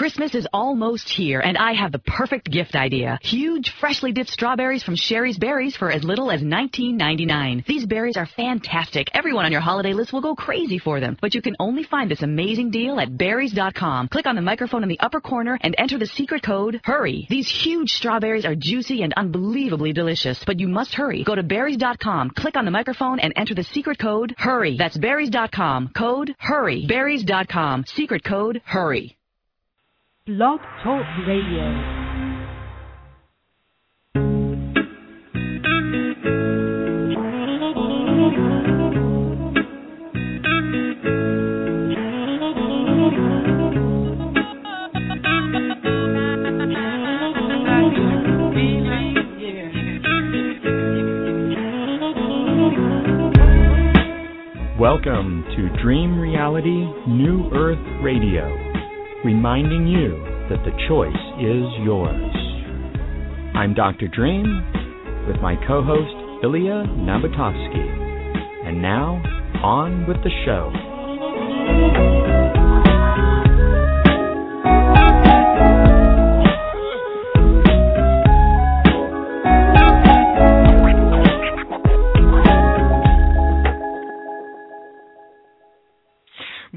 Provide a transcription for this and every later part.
Christmas is almost here, and I have the perfect gift idea. Huge, freshly dipped strawberries from Sherry's Berries for as little as $19.99. These berries are fantastic. Everyone on your holiday list will go crazy for them, but you can only find this amazing deal at berries.com. Click on the microphone in the upper corner and enter the secret code HURRY. These huge strawberries are juicy and unbelievably delicious, but you must hurry. Go to berries.com, click on the microphone, and enter the secret code HURRY. That's berries.com, code HURRY. Berries.com, secret code HURRY. Blog Talk Radio. Welcome to Dream Reality New Earth Radio, reminding you that the choice is yours. I'm Dr. Dream with my co host Ilya Nabotovsky. And now, on with the show.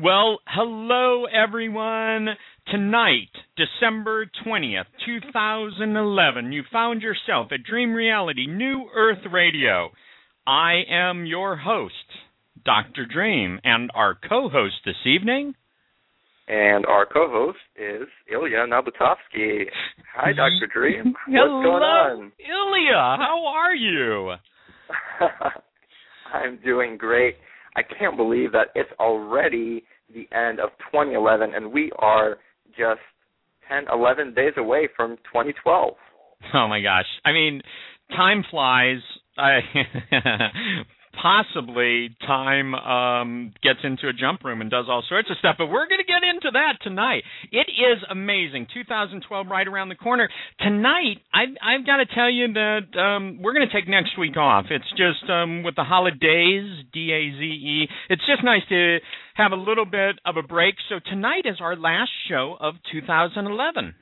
Well, hello everyone. Tonight, December 20th, 2011, you found yourself at Dream Reality New Earth Radio. I am your host, Dr. Dream, and our co host this evening. And our co-host is Ilya Nabutovsky. Hi, Dr. Dream. Hello, What's going on? Ilya, how are you? I'm doing great. I can't believe that it's already the end of 2011 and we are just 10, 11 days away from 2012. Oh my gosh. I mean, time flies. I possibly time um gets into a jump room and does all sorts of stuff, but we're going to get into that tonight. It is amazing. 2012 right around the corner. Tonight, I I've got to tell you that um we're going to take next week off. It's just um with the holidays, D A Z E. It's just nice to have a little bit of a break. So tonight is our last show of 2011.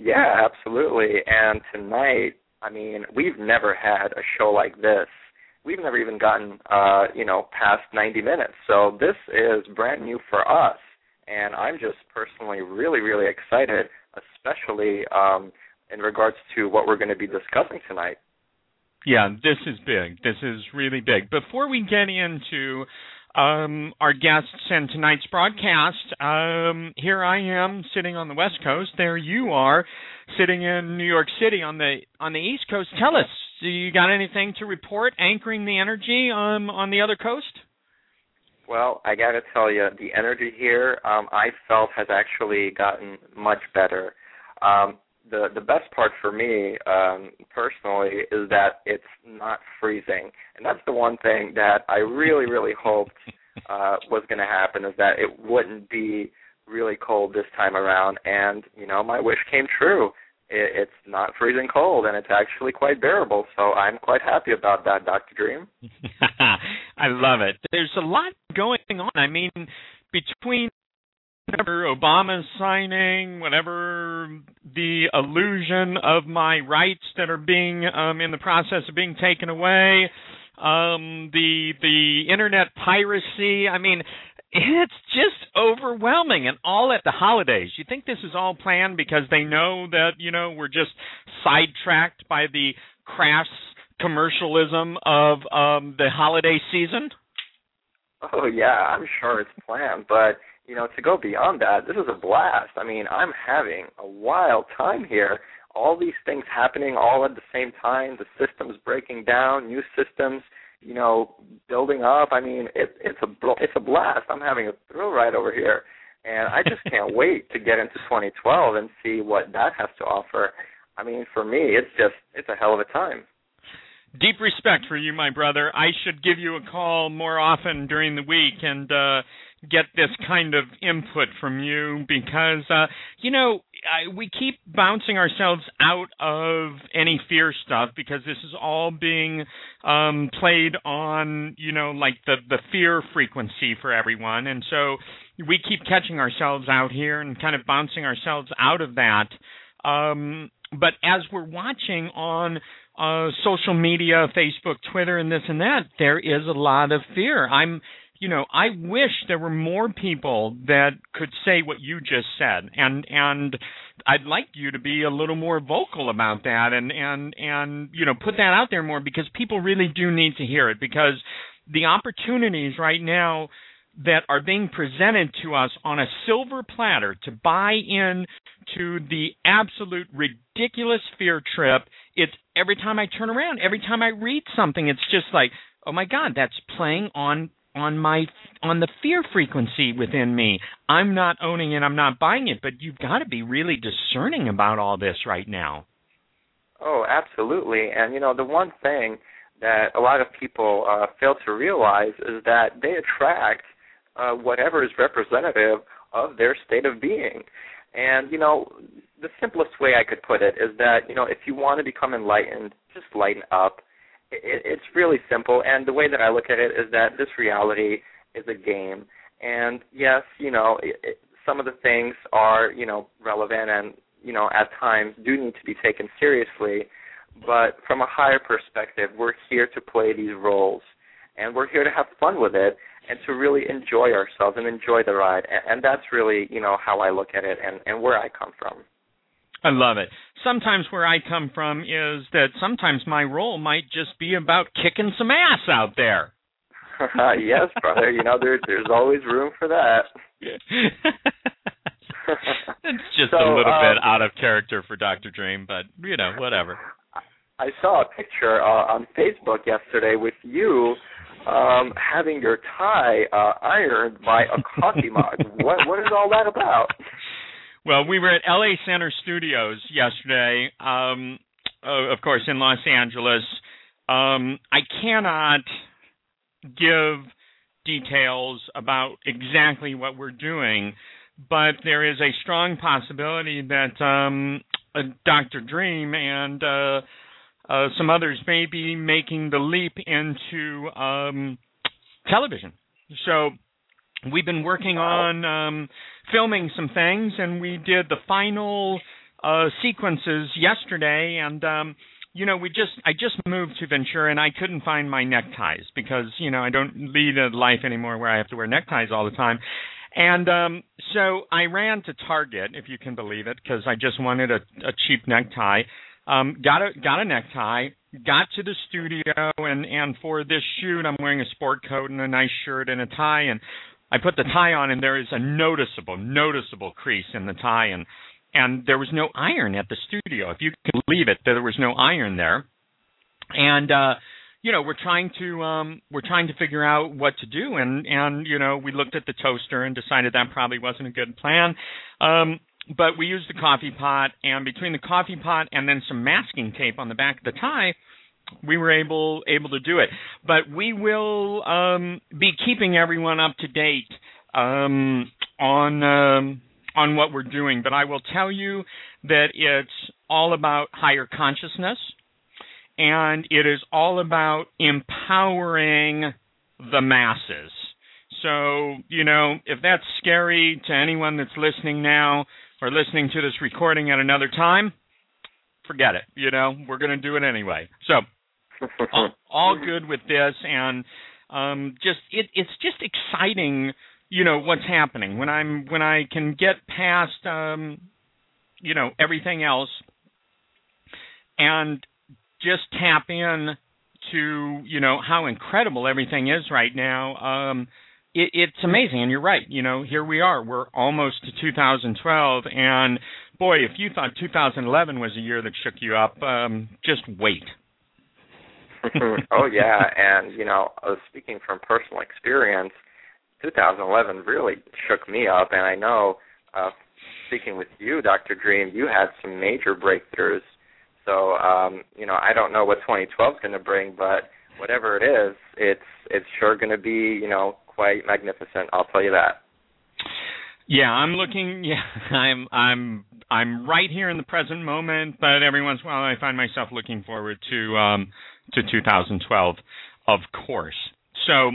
Yeah, absolutely. And tonight, I mean, we've never had a show like this. We've never even gotten, uh, you know, past 90 minutes. So this is brand new for us. And I'm just personally really, really excited, especially um, in regards to what we're going to be discussing tonight. Yeah, this is big. This is really big. Before we get into um, our guests and tonight's broadcast. Um, here I am sitting on the West Coast. There you are sitting in New York City on the on the East Coast. Tell us, do you got anything to report anchoring the energy um, on the other coast? Well, I got to tell you, the energy here um, I felt has actually gotten much better. Um, the the best part for me um, personally is that it's not freezing, and that's the one thing that I really really hoped uh, was going to happen is that it wouldn't be really cold this time around, and you know my wish came true. It, it's not freezing cold, and it's actually quite bearable. So I'm quite happy about that, Doctor Dream. I love it. There's a lot going on. I mean, between whatever Obama's signing, whatever the illusion of my rights that are being um, in the process of being taken away, um, the the internet piracy. I mean, it's just overwhelming, and all at the holidays. You think this is all planned because they know that you know we're just sidetracked by the crass commercialism of um, the holiday season? Oh yeah, I'm sure it's planned, but you know, to go beyond that, this is a blast. I mean, I'm having a wild time here. All these things happening all at the same time, the systems breaking down, new systems, you know, building up. I mean, it, it's a it's a blast. I'm having a thrill ride over here, and I just can't wait to get into 2012 and see what that has to offer. I mean, for me, it's just it's a hell of a time. Deep respect for you, my brother. I should give you a call more often during the week and uh get this kind of input from you because uh you know I, we keep bouncing ourselves out of any fear stuff because this is all being um played on you know like the the fear frequency for everyone. And so we keep catching ourselves out here and kind of bouncing ourselves out of that. Um but as we're watching on uh social media facebook twitter and this and that there is a lot of fear. I'm you know, I wish there were more people that could say what you just said, and and I'd like you to be a little more vocal about that, and and and you know, put that out there more because people really do need to hear it because the opportunities right now that are being presented to us on a silver platter to buy in to the absolute ridiculous fear trip it's every time i turn around every time i read something it's just like oh my god that's playing on on my on the fear frequency within me. I'm not owning it, I'm not buying it, but you've got to be really discerning about all this right now. Oh, absolutely. And you know, the one thing that a lot of people uh, fail to realize is that they attract uh, whatever is representative of their state of being. And you know, the simplest way I could put it is that you know, if you want to become enlightened, just lighten up it, it's really simple. And the way that I look at it is that this reality is a game. And yes, you know, it, it, some of the things are, you know, relevant and, you know, at times do need to be taken seriously. But from a higher perspective, we're here to play these roles. And we're here to have fun with it and to really enjoy ourselves and enjoy the ride. And, and that's really, you know, how I look at it and, and where I come from. I love it. Sometimes where I come from is that sometimes my role might just be about kicking some ass out there. yes, brother. You know, there, there's always room for that. it's just so, a little um, bit out of character for Dr. Dream, but you know, whatever. I saw a picture uh, on Facebook yesterday with you um having your tie uh ironed by a coffee mug. what what is all that about? Well, we were at LA Center Studios yesterday, um, of course, in Los Angeles. Um, I cannot give details about exactly what we're doing, but there is a strong possibility that um, uh, Dr. Dream and uh, uh, some others may be making the leap into um, television. So we've been working on um, filming some things, and we did the final uh, sequences yesterday. And um, you know, we just I just moved to Ventura, and I couldn't find my neckties because you know I don't lead a life anymore where I have to wear neckties all the time. And um, so I ran to Target, if you can believe it, because I just wanted a, a cheap necktie. Um, got a got a necktie. Got to the studio, and and for this shoot, I'm wearing a sport coat and a nice shirt and a tie. And I put the tie on, and there is a noticeable, noticeable crease in the tie, and and there was no iron at the studio. If you can believe it, there was no iron there, and uh, you know we're trying to um, we're trying to figure out what to do, and and you know we looked at the toaster and decided that probably wasn't a good plan. Um, but we used the coffee pot, and between the coffee pot and then some masking tape on the back of the tie, we were able able to do it. But we will um, be keeping everyone up to date um, on um, on what we're doing. But I will tell you that it's all about higher consciousness, and it is all about empowering the masses. So you know, if that's scary to anyone that's listening now or listening to this recording at another time forget it. You know, we're going to do it anyway. So all, all good with this, and um, just it, it's just exciting. You know what's happening when I'm when I can get past um, you know everything else and just tap in to you know how incredible everything is right now. Um, it, it's amazing, and you're right. You know, here we are. We're almost to 2012, and boy, if you thought 2011 was a year that shook you up, um, just wait. oh yeah, and you know, uh, speaking from personal experience, 2011 really shook me up, and I know, uh, speaking with you, Dr. Dream, you had some major breakthroughs. So, um, you know, I don't know what 2012 is going to bring, but whatever it is, it's it's sure going to be you know quite magnificent. I'll tell you that. Yeah, I'm looking. Yeah, I'm I'm I'm right here in the present moment, but every once in a while I find myself looking forward to um to 2012, of course. So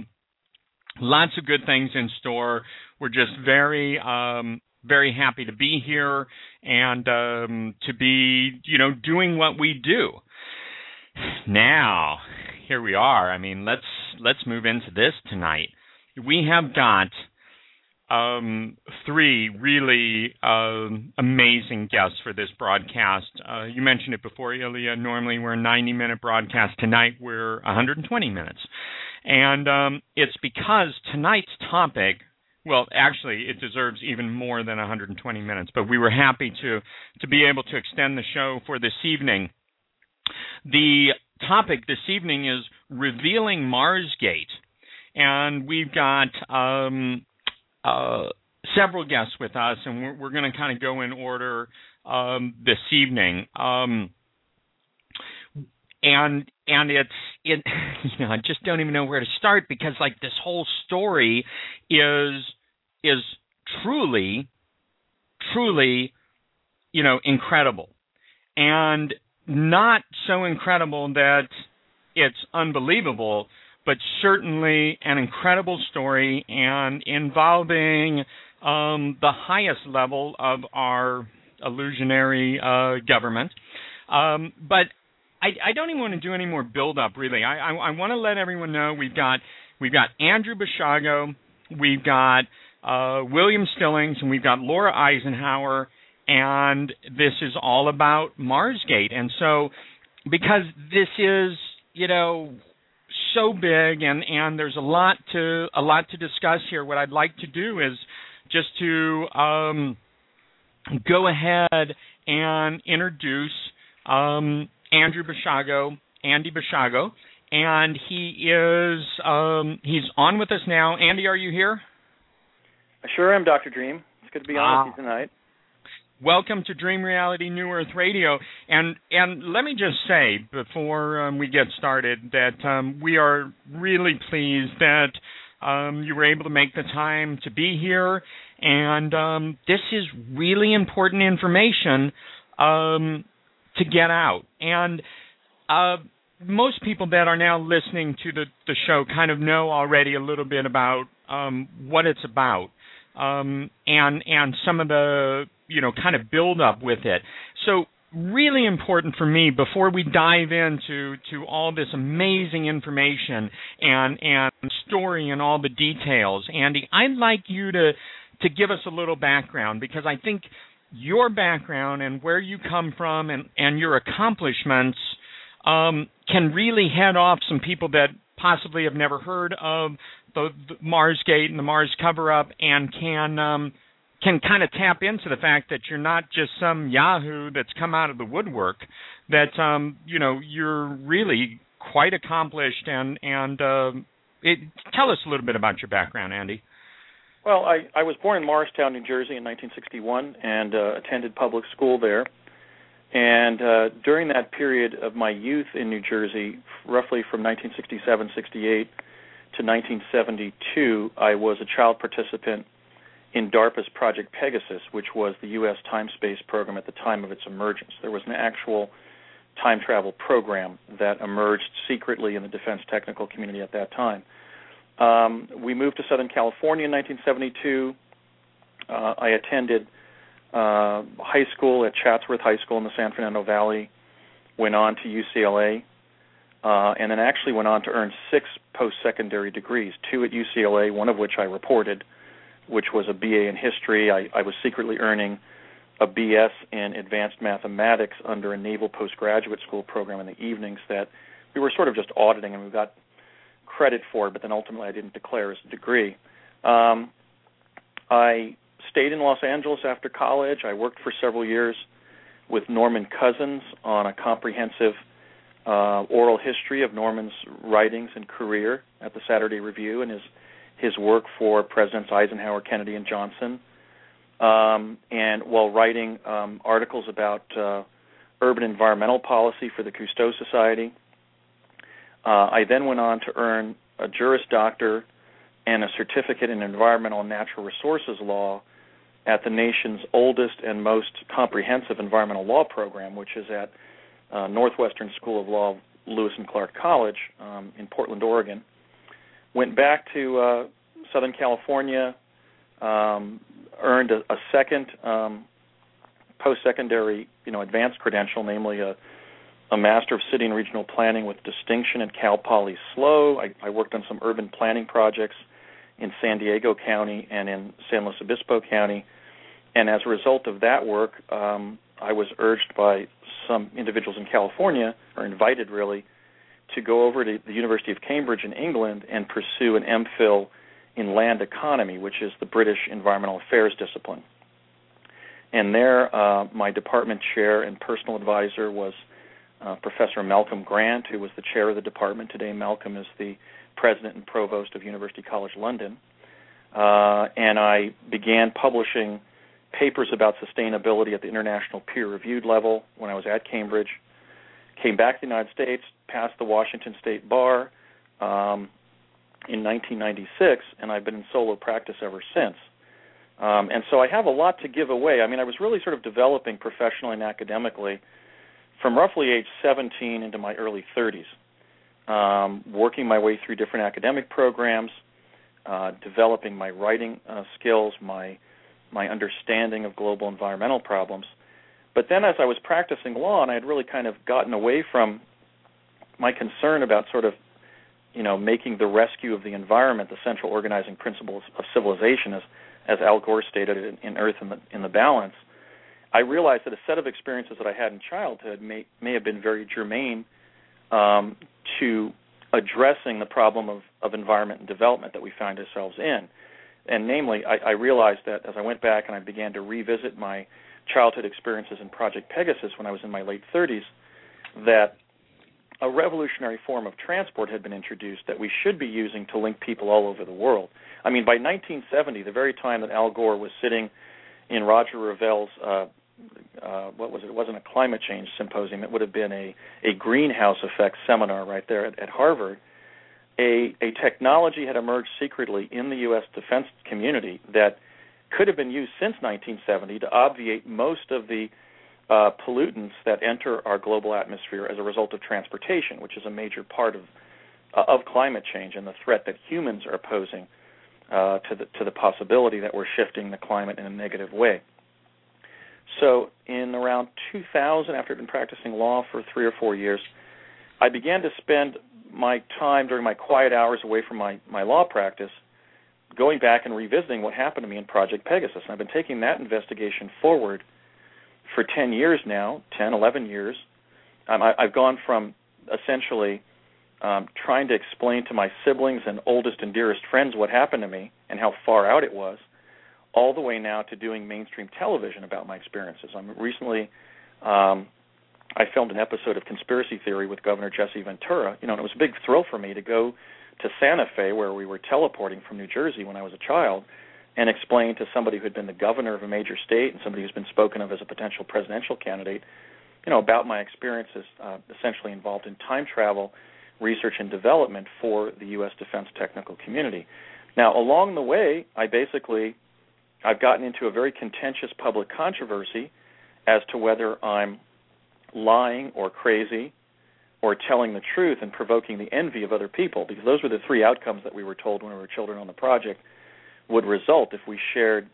lots of good things in store. We're just very um very happy to be here and um to be, you know, doing what we do. Now, here we are. I mean, let's let's move into this tonight. We have got um, three really uh, amazing guests for this broadcast. Uh, you mentioned it before, Ilya. Normally we're a 90 minute broadcast. Tonight we're 120 minutes. And um, it's because tonight's topic, well, actually, it deserves even more than 120 minutes, but we were happy to, to be able to extend the show for this evening. The topic this evening is revealing Marsgate. And we've got um, uh, several guests with us, and we're, we're going to kind of go in order um, this evening. Um, and and it's it you know I just don't even know where to start because like this whole story is is truly truly you know incredible and not so incredible that it's unbelievable but certainly an incredible story and involving um, the highest level of our illusionary uh, government. Um, but I, I, don't even want to do any more build up. Really, I, I, I want to let everyone know we've got we've got Andrew Basiago, we've got uh, William Stillings, and we've got Laura Eisenhower, and this is all about Marsgate. And so, because this is you know so big and and there's a lot to a lot to discuss here. What I'd like to do is just to um, go ahead and introduce um, Andrew Basiago, Andy Basiago, and he is um, he's on with us now. Andy, are you here? I sure am, Doctor Dream. It's good to be on with you tonight. Welcome to Dream Reality New Earth Radio, and and let me just say before um, we get started that um, we are really pleased that um, you were able to make the time to be here, and um, this is really important information um, to get out. And uh, most people that are now listening to the the show kind of know already a little bit about um, what it's about, and and some of the you know kind of build up with it. So really important for me before we dive into to all this amazing information and and story and all the details andy i'd like you to to give us a little background because i think your background and where you come from and and your accomplishments um, can really head off some people that possibly have never heard of the, the Marsgate and the Mars cover up and can um, can kind of tap into the fact that you're not just some Yahoo that's come out of the woodwork. That um, you know you're really quite accomplished and and uh, it, tell us a little bit about your background, Andy. Well, I, I was born in Morristown, New Jersey in 1961 and uh, attended public school there. And uh, during that period of my youth in New Jersey, roughly from 1967 68 to 1972, I was a child participant in DARPA's Project Pegasus, which was the U.S. time space program at the time of its emergence. There was an actual time travel program that emerged secretly in the defense technical community at that time. Um, we moved to Southern California in 1972. Uh, I attended uh, high school at Chatsworth High School in the San Fernando Valley, went on to UCLA, uh, and then actually went on to earn six post secondary degrees two at UCLA, one of which I reported which was a BA in history. I, I was secretly earning a BS in advanced mathematics under a naval postgraduate school program in the evenings that we were sort of just auditing and we got credit for, but then ultimately I didn't declare as a degree. Um, I stayed in Los Angeles after college. I worked for several years with Norman Cousins on a comprehensive uh, oral history of Norman's writings and career at the Saturday Review and his his work for Presidents Eisenhower, Kennedy, and Johnson, um, and while writing um, articles about uh, urban environmental policy for the Cousteau Society. Uh, I then went on to earn a Juris Doctor and a certificate in environmental and natural resources law at the nation's oldest and most comprehensive environmental law program, which is at uh, Northwestern School of Law, Lewis and Clark College um, in Portland, Oregon. Went back to uh, Southern California, um, earned a, a second um, post-secondary, you know, advanced credential, namely a, a Master of City and Regional Planning with distinction at Cal Poly SLO. I, I worked on some urban planning projects in San Diego County and in San Luis Obispo County. And as a result of that work, um, I was urged by some individuals in California, or invited really, to go over to the University of Cambridge in England and pursue an MPhil in land economy, which is the British environmental affairs discipline. And there, uh, my department chair and personal advisor was uh, Professor Malcolm Grant, who was the chair of the department. Today, Malcolm is the president and provost of University College London. Uh, and I began publishing papers about sustainability at the international peer-reviewed level when I was at Cambridge. Came back to the United States, passed the Washington State Bar um, in 1996, and I've been in solo practice ever since. Um, and so I have a lot to give away. I mean, I was really sort of developing professionally and academically from roughly age 17 into my early 30s um, working my way through different academic programs, uh, developing my writing uh, skills, my my understanding of global environmental problems. But then, as I was practicing law, and I had really kind of gotten away from my concern about sort of, you know, making the rescue of the environment the central organizing principle of civilization, as as Al Gore stated in, in Earth in the in the Balance. I realized that a set of experiences that I had in childhood may may have been very germane um, to addressing the problem of, of environment and development that we find ourselves in. And namely, I, I realized that as I went back and I began to revisit my childhood experiences in Project Pegasus when I was in my late 30s, that a revolutionary form of transport had been introduced that we should be using to link people all over the world. I mean, by 1970, the very time that Al Gore was sitting in Roger Revelle's uh, uh, what was it? It wasn't a climate change symposium. It would have been a a greenhouse effect seminar right there at, at Harvard. A a technology had emerged secretly in the U.S. defense community that could have been used since 1970 to obviate most of the uh, pollutants that enter our global atmosphere as a result of transportation, which is a major part of uh, of climate change and the threat that humans are posing uh, to the to the possibility that we're shifting the climate in a negative way. So, in around 2000, after I'd been practicing law for three or four years, I began to spend my time during my quiet hours away from my, my law practice going back and revisiting what happened to me in Project Pegasus. And I've been taking that investigation forward for 10 years now, 10, 11 years. Um, I, I've gone from essentially um, trying to explain to my siblings and oldest and dearest friends what happened to me and how far out it was all the way now to doing mainstream television about my experiences. I'm recently um, I filmed an episode of Conspiracy Theory with Governor Jesse Ventura. You know, and it was a big thrill for me to go to Santa Fe, where we were teleporting from New Jersey when I was a child, and explain to somebody who had been the governor of a major state and somebody who's been spoken of as a potential presidential candidate, you know, about my experiences uh, essentially involved in time travel research and development for the U.S. defense technical community. Now, along the way, I basically I've gotten into a very contentious public controversy as to whether I'm lying or crazy or telling the truth and provoking the envy of other people because those were the three outcomes that we were told when we were children on the project would result if we shared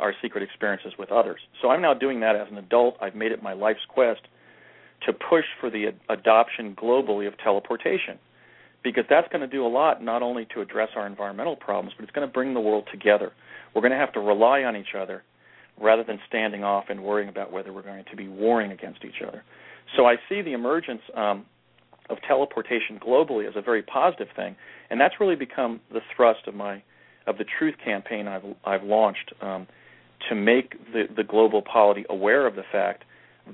our secret experiences with others. So I'm now doing that as an adult. I've made it my life's quest to push for the ad- adoption globally of teleportation because that's going to do a lot not only to address our environmental problems, but it's going to bring the world together. We're going to have to rely on each other rather than standing off and worrying about whether we're going to be warring against each other. So I see the emergence um, of teleportation globally as a very positive thing, and that's really become the thrust of my of the truth campaign I've I've launched um, to make the, the global polity aware of the fact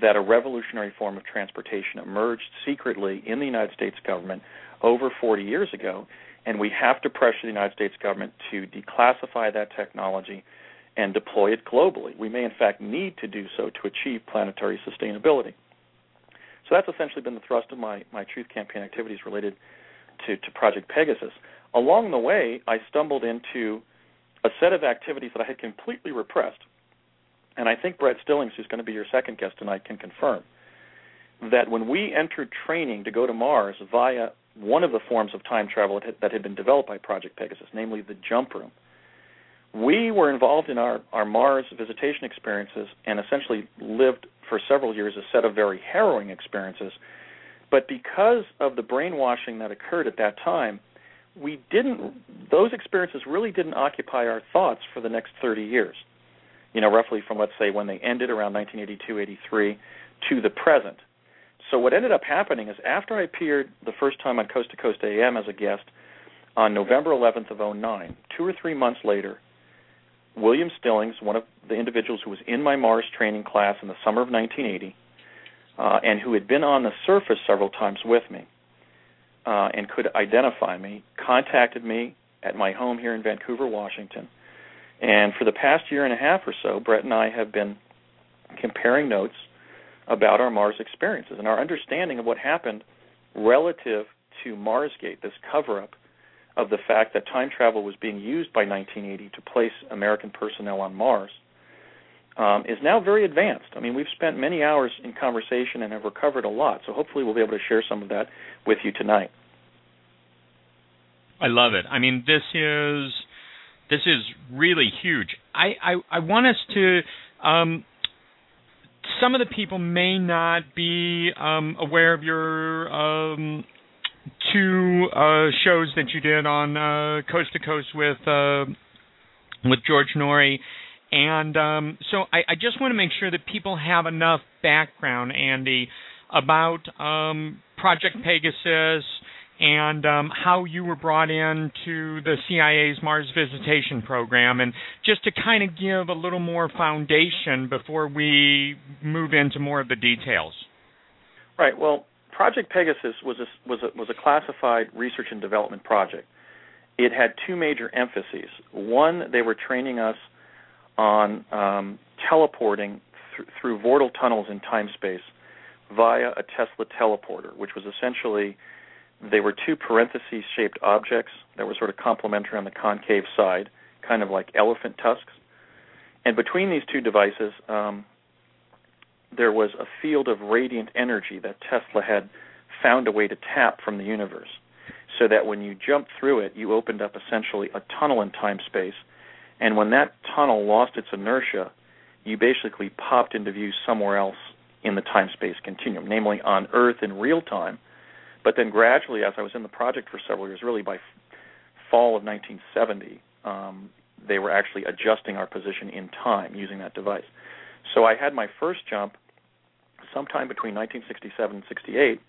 that a revolutionary form of transportation emerged secretly in the United States government over 40 years ago, and we have to pressure the United States government to declassify that technology and deploy it globally. We may, in fact, need to do so to achieve planetary sustainability. So that's essentially been the thrust of my, my truth campaign activities related to, to Project Pegasus. Along the way, I stumbled into a set of activities that I had completely repressed. And I think Brett Stillings, who's going to be your second guest tonight, can confirm that when we entered training to go to Mars via one of the forms of time travel that had been developed by Project Pegasus, namely the jump room, we were involved in our, our Mars visitation experiences and essentially lived for several years a set of very harrowing experiences. But because of the brainwashing that occurred at that time, we didn't those experiences really didn't occupy our thoughts for the next 30 years. You know, roughly from let's say when they ended around 1982, 83 to the present. So what ended up happening is after I appeared the first time on Coast to Coast AM as a guest on November 11th of 09, two or three months later, William Stillings, one of the individuals who was in my Mars training class in the summer of 1980, uh, and who had been on the surface several times with me uh, and could identify me, contacted me at my home here in Vancouver, Washington. And for the past year and a half or so, Brett and I have been comparing notes about our Mars experiences and our understanding of what happened relative to Marsgate, this cover up of the fact that time travel was being used by 1980 to place American personnel on Mars um, is now very advanced. I mean, we've spent many hours in conversation and have recovered a lot. So hopefully, we'll be able to share some of that with you tonight. I love it. I mean, this is this is really huge. I I, I want us to. Um, some of the people may not be um, aware of your um, two uh, shows that you did on uh, Coast to Coast with uh, with George Noory, and um, so I, I, just want to make sure that people have enough background, Andy, about um, Project Pegasus and um, how you were brought in to the CIA's Mars Visitation Program, and just to kind of give a little more foundation before we move into more of the details. Right. Well, Project Pegasus was a, was a, was a classified research and development project. It had two major emphases. One, they were training us on um, teleporting th- through vortal tunnels in time space via a Tesla teleporter, which was essentially they were two parentheses shaped objects that were sort of complementary on the concave side, kind of like elephant tusks. And between these two devices, um, there was a field of radiant energy that Tesla had found a way to tap from the universe. So that when you jumped through it, you opened up essentially a tunnel in time space. And when that tunnel lost its inertia, you basically popped into view somewhere else in the time space continuum, namely on Earth in real time. But then gradually, as I was in the project for several years, really by fall of 1970, um, they were actually adjusting our position in time using that device. So I had my first jump sometime between 1967 and 68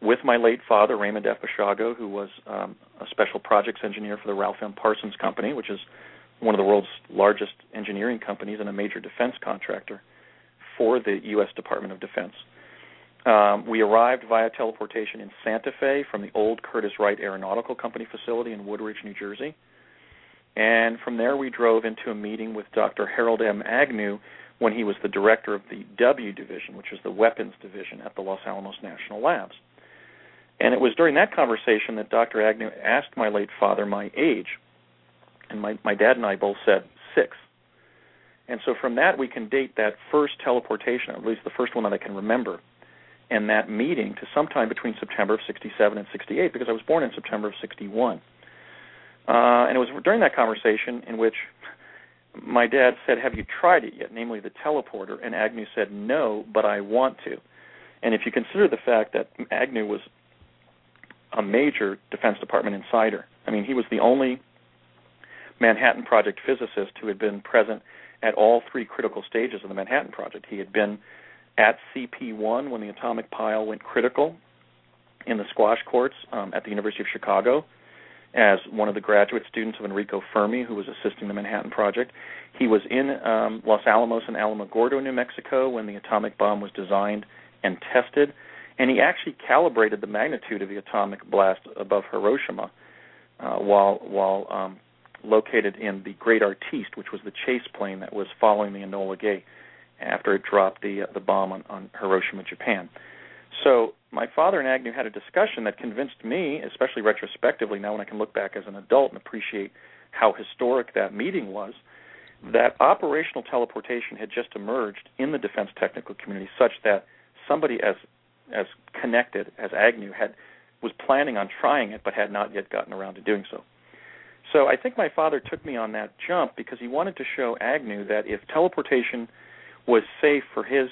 with my late father, Raymond F. Basiago, who was um, a special projects engineer for the Ralph M. Parsons Company, which is one of the world's largest engineering companies and a major defense contractor for the U.S. Department of Defense. Um, we arrived via teleportation in Santa Fe from the old Curtiss Wright Aeronautical Company facility in Woodridge, New Jersey. And from there, we drove into a meeting with Dr. Harold M. Agnew, when he was the director of the W Division, which is the weapons division at the Los Alamos National Labs. And it was during that conversation that Dr. Agnew asked my late father my age, and my, my dad and I both said six. And so from that, we can date that first teleportation, at least the first one that I can remember, and that meeting to sometime between September of 67 and 68, because I was born in September of 61. Uh, and it was during that conversation in which my dad said, Have you tried it yet? Namely, the teleporter. And Agnew said, No, but I want to. And if you consider the fact that Agnew was a major Defense Department insider, I mean, he was the only Manhattan Project physicist who had been present at all three critical stages of the Manhattan Project. He had been at CP1 when the atomic pile went critical in the squash courts um, at the University of Chicago as one of the graduate students of Enrico Fermi, who was assisting the Manhattan Project. He was in um, Los Alamos and Alamogordo, New Mexico, when the atomic bomb was designed and tested, and he actually calibrated the magnitude of the atomic blast above Hiroshima uh, while while um, located in the Great Artiste, which was the chase plane that was following the Enola Gay after it dropped the uh, the bomb on, on Hiroshima, Japan. So my father and Agnew had a discussion that convinced me, especially retrospectively now when I can look back as an adult and appreciate how historic that meeting was, that operational teleportation had just emerged in the defense technical community such that somebody as as connected as Agnew had was planning on trying it but had not yet gotten around to doing so. So I think my father took me on that jump because he wanted to show Agnew that if teleportation was safe for his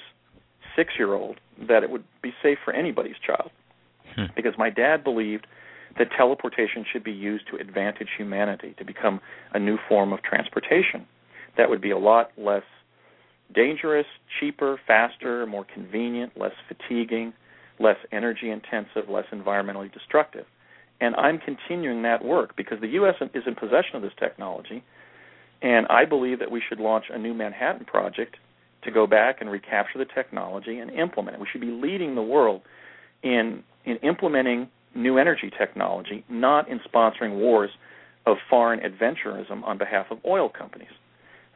6-year-old, that it would be safe for anybody's child. Hmm. Because my dad believed that teleportation should be used to advantage humanity, to become a new form of transportation that would be a lot less dangerous, cheaper, faster, more convenient, less fatiguing, less energy intensive, less environmentally destructive. And I'm continuing that work because the U.S. is in possession of this technology, and I believe that we should launch a new Manhattan project to go back and recapture the technology and implement it. We should be leading the world in in implementing new energy technology, not in sponsoring wars of foreign adventurism on behalf of oil companies.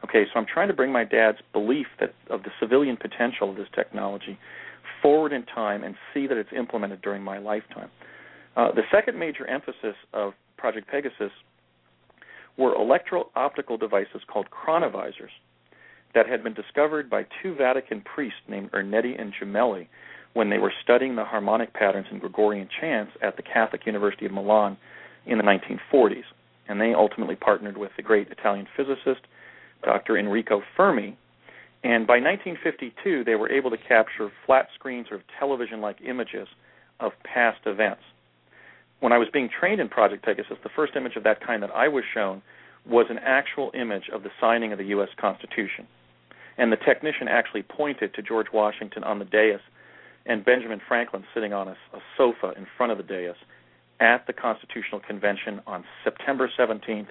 Okay, so I'm trying to bring my dad's belief that of the civilian potential of this technology forward in time and see that it's implemented during my lifetime. Uh, the second major emphasis of Project Pegasus were electro-optical devices called chronovisors that had been discovered by two Vatican priests named Ernetti and Gemelli when they were studying the harmonic patterns in Gregorian chants at the Catholic University of Milan in the 1940s. And they ultimately partnered with the great Italian physicist Dr. Enrico Fermi. And by 1952, they were able to capture flat screen, sort of television like images of past events. When I was being trained in Project Pegasus, the first image of that kind that I was shown was an actual image of the signing of the U.S. Constitution. And the technician actually pointed to George Washington on the dais and Benjamin Franklin sitting on a, a sofa in front of the dais at the Constitutional Convention on September 17th,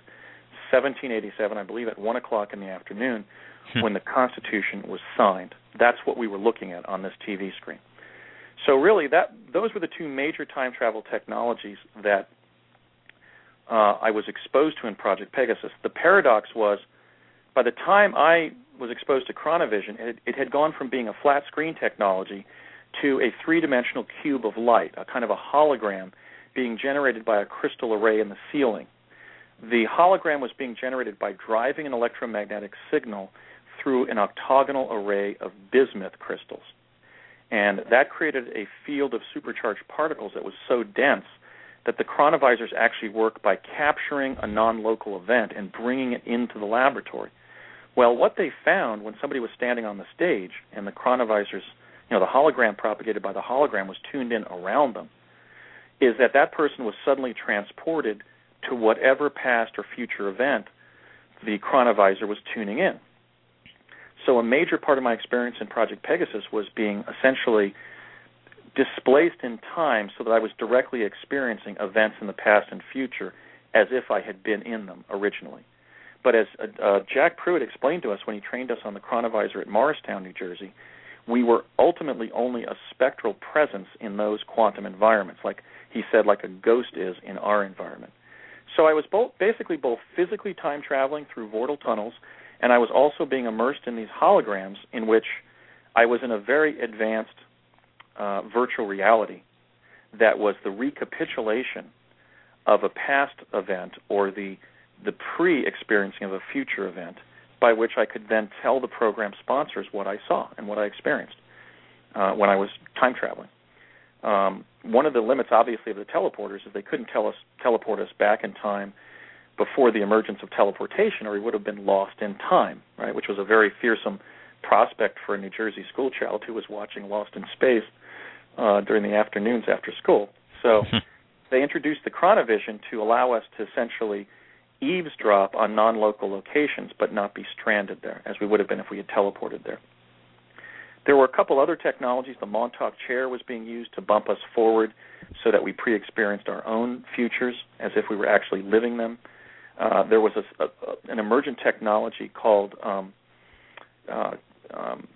1787, I believe, at one o'clock in the afternoon, hmm. when the Constitution was signed. That's what we were looking at on this TV screen. So really, that those were the two major time travel technologies that uh, I was exposed to in Project Pegasus. The paradox was, by the time I was exposed to Chronovision, it, it had gone from being a flat screen technology to a three-dimensional cube of light, a kind of a hologram being generated by a crystal array in the ceiling the hologram was being generated by driving an electromagnetic signal through an octagonal array of bismuth crystals. And that created a field of supercharged particles that was so dense that the chronovisors actually work by capturing a non local event and bringing it into the laboratory. Well, what they found when somebody was standing on the stage and the chronovisors, you know, the hologram propagated by the hologram was tuned in around them, is that that person was suddenly transported to whatever past or future event the chronovisor was tuning in. So a major part of my experience in Project Pegasus was being essentially displaced in time so that I was directly experiencing events in the past and future as if I had been in them originally. But as uh, uh, Jack Pruitt explained to us when he trained us on the chronovisor at Morristown, New Jersey, we were ultimately only a spectral presence in those quantum environments, like he said, like a ghost is in our environment. So I was both basically both physically time traveling through vortal tunnels, and I was also being immersed in these holograms in which I was in a very advanced uh, virtual reality that was the recapitulation of a past event or the the pre-experiencing of a future event by which I could then tell the program sponsors what I saw and what I experienced uh, when I was time traveling. Um, one of the limits, obviously, of the teleporters is they couldn't tell us teleport us back in time before the emergence of teleportation, or we would have been lost in time, right? Which was a very fearsome prospect for a New Jersey schoolchild who was watching Lost in Space uh, during the afternoons after school. So they introduced the chronovision to allow us to essentially eavesdrop on non-local locations, but not be stranded there, as we would have been if we had teleported there. There were a couple other technologies. The Montauk chair was being used to bump us forward so that we pre experienced our own futures as if we were actually living them. Uh, there was a, a, an emergent technology called um, uh, um,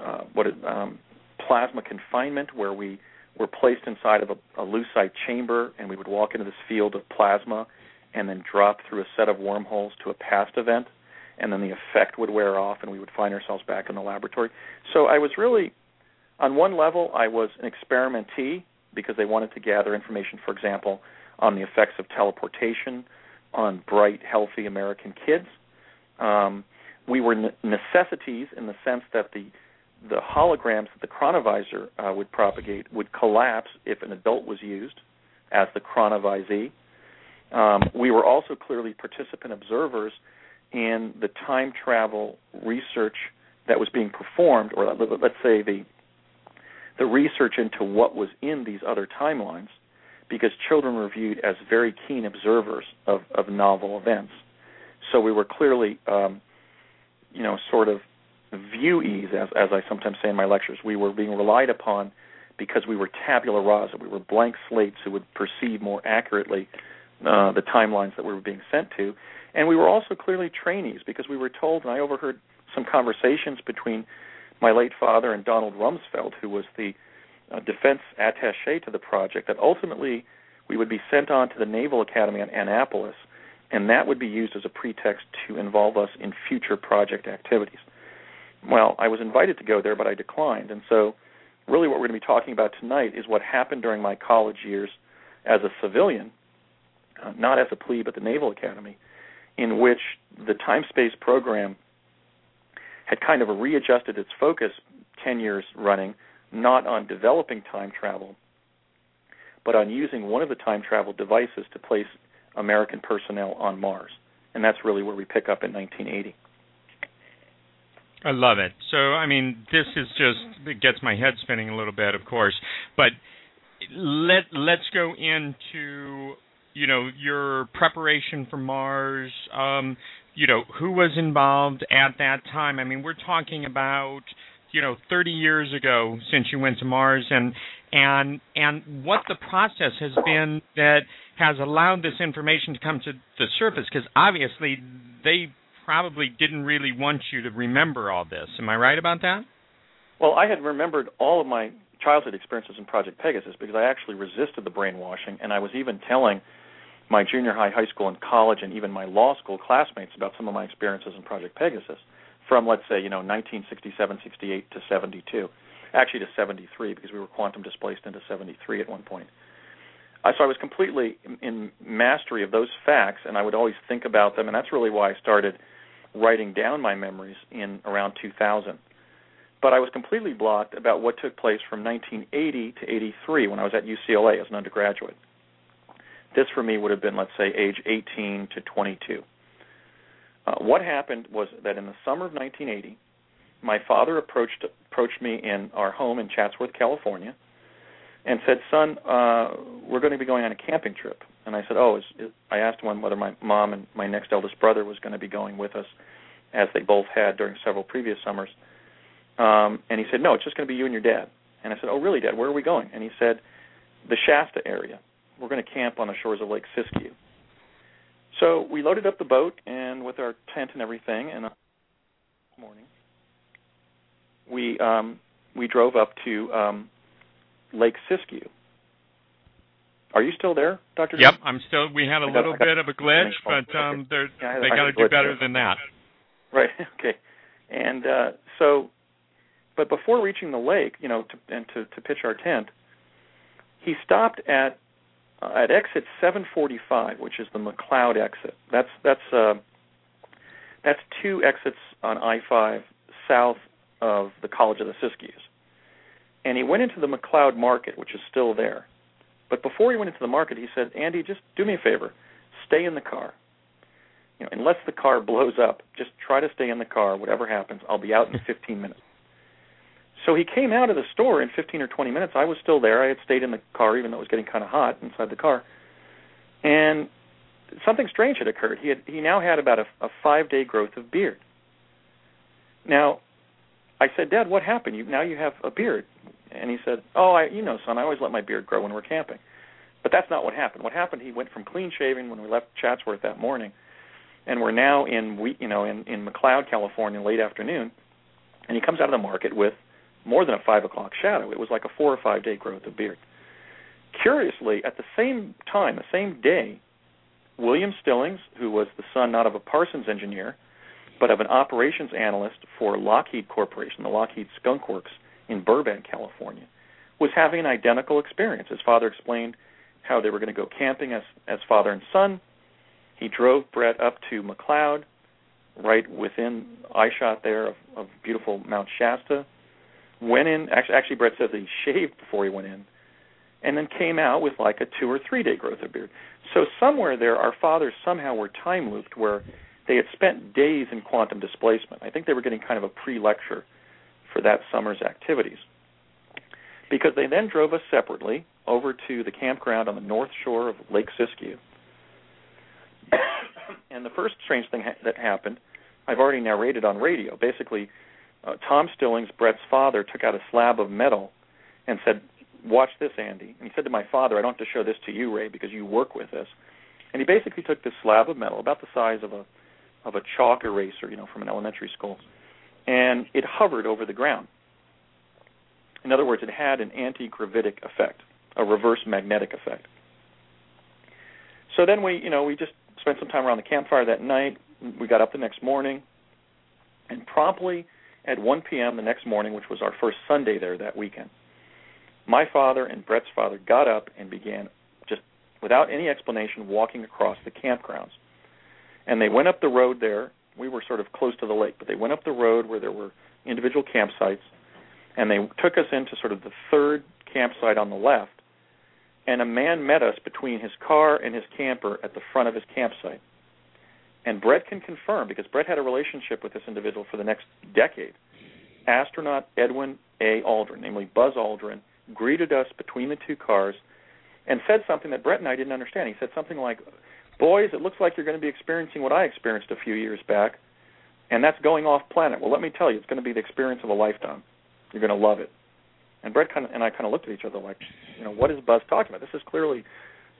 uh, um, plasma confinement, where we were placed inside of a, a lucite chamber and we would walk into this field of plasma and then drop through a set of wormholes to a past event and then the effect would wear off and we would find ourselves back in the laboratory. So I was really On one level, I was an experimentee because they wanted to gather information, for example, on the effects of teleportation on bright, healthy American kids. Um, we were necessities in the sense that the the holograms that the chronovisor uh, would propagate would collapse if an adult was used as the chronovisee. Um, we were also clearly participant observers in the time travel research that was being performed, or let's say the the research into what was in these other timelines, because children were viewed as very keen observers of, of novel events. So we were clearly, um, you know, sort of viewees, as, as I sometimes say in my lectures. We were being relied upon because we were tabula rasa. We were blank slates who would perceive more accurately uh, the timelines that we were being sent to. And we were also clearly trainees because we were told, and I overheard some conversations between my late father and Donald Rumsfeld, who was the uh, defense attaché to the project, that ultimately we would be sent on to the Naval Academy at Annapolis, and that would be used as a pretext to involve us in future project activities. Well, I was invited to go there, but I declined. And so, really, what we're going to be talking about tonight is what happened during my college years as a civilian, uh, not as a plebe at the Naval Academy, in which the time space program had kind of readjusted its focus 10 years running, not on developing time travel, but on using one of the time travel devices to place American personnel on Mars. And that's really where we pick up in 1980. I love it. So, I mean, this is just it gets my head spinning a little bit, of course. But let let's go into you know your preparation for Mars. Um, you know who was involved at that time. I mean, we're talking about you know 30 years ago since you went to Mars, and and and what the process has been that has allowed this information to come to the surface. Because obviously they probably didn't really want you to remember all this. Am I right about that? Well, I had remembered all of my childhood experiences in Project Pegasus because I actually resisted the brainwashing, and I was even telling my junior high, high school, and college, and even my law school classmates about some of my experiences in Project Pegasus from, let's say, you know, 1967, 68 to 72, actually to 73 because we were quantum displaced into 73 at one point. Uh, so I was completely in, in mastery of those facts, and I would always think about them, and that's really why I started writing down my memories in around 2000. But I was completely blocked about what took place from 1980 to 83 when I was at UCLA as an undergraduate. This for me would have been, let's say, age 18 to 22. Uh, what happened was that in the summer of 1980, my father approached approached me in our home in Chatsworth, California, and said, "Son, uh, we're going to be going on a camping trip." And I said, "Oh," is, is, I asked him whether my mom and my next eldest brother was going to be going with us, as they both had during several previous summers. Um, and he said, "No, it's just going to be you and your dad." And I said, "Oh, really, Dad? Where are we going?" And he said, "The Shasta area. We're going to camp on the shores of Lake Siskiyou." So we loaded up the boat and with our tent and everything, and uh, morning we um, we drove up to um, Lake Siskiyou. Are you still there, Doctor? Yep, I'm still. We had a little bit of a glitch, but um, yeah, they got to do better there. than that. Right. Okay. And uh, so, but before reaching the lake, you know, to, and to, to pitch our tent, he stopped at uh, at exit 745, which is the McCloud exit. That's that's uh, that's two exits on I-5 south of the College of the Siskiyous. And he went into the McCloud Market, which is still there. But before he went into the market, he said, "Andy, just do me a favor, stay in the car. You know, unless the car blows up, just try to stay in the car. Whatever happens, I'll be out in 15 minutes." So he came out of the store in 15 or 20 minutes. I was still there. I had stayed in the car, even though it was getting kind of hot inside the car. And something strange had occurred. He had he now had about a, a five day growth of beard. Now, I said, Dad, what happened? You now you have a beard. And he said, Oh, I you know, son, I always let my beard grow when we're camping. But that's not what happened. What happened? He went from clean shaving when we left Chatsworth that morning, and we're now in we you know in in McCloud, California, late afternoon, and he comes out of the market with more than a five o'clock shadow. It was like a four or five day growth of beard. Curiously, at the same time, the same day, William Stillings, who was the son not of a Parsons engineer, but of an operations analyst for Lockheed Corporation, the Lockheed Skunk Works in Burbank, California, was having an identical experience. His father explained how they were going to go camping as as father and son. He drove Brett up to McCloud, right within eyeshot there of, of beautiful Mount Shasta. Went in. Actually, actually, Brett says that he shaved before he went in, and then came out with like a two or three day growth of beard. So somewhere there, our fathers somehow were time looped where they had spent days in quantum displacement. I think they were getting kind of a pre lecture for that summer's activities. Because they then drove us separately over to the campground on the north shore of Lake Siskiyou. and the first strange thing ha- that happened, I've already narrated on radio. Basically, uh, Tom Stillings, Brett's father, took out a slab of metal and said, "Watch this, Andy." And he said to my father, "I don't have to show this to you, Ray, because you work with this." And he basically took this slab of metal, about the size of a of a chalk eraser, you know, from an elementary school, and it hovered over the ground. In other words, it had an anti-gravitic effect, a reverse magnetic effect. So then we, you know, we just spent some time around the campfire that night. We got up the next morning, and promptly at 1 p.m. the next morning, which was our first Sunday there that weekend, my father and Brett's father got up and began just without any explanation walking across the campgrounds. And they went up the road there. We were sort of close to the lake, but they went up the road where there were individual campsites, and they took us into sort of the third campsite on the left. And a man met us between his car and his camper at the front of his campsite. And Brett can confirm, because Brett had a relationship with this individual for the next decade. Astronaut Edwin A. Aldrin, namely Buzz Aldrin, greeted us between the two cars and said something that Brett and I didn't understand. He said something like, Boys, it looks like you're going to be experiencing what I experienced a few years back, and that's going off planet. Well, let me tell you, it's going to be the experience of a lifetime. You're going to love it. And Brett kind of, and I kind of looked at each other like, you know, what is Buzz talking about? This is clearly,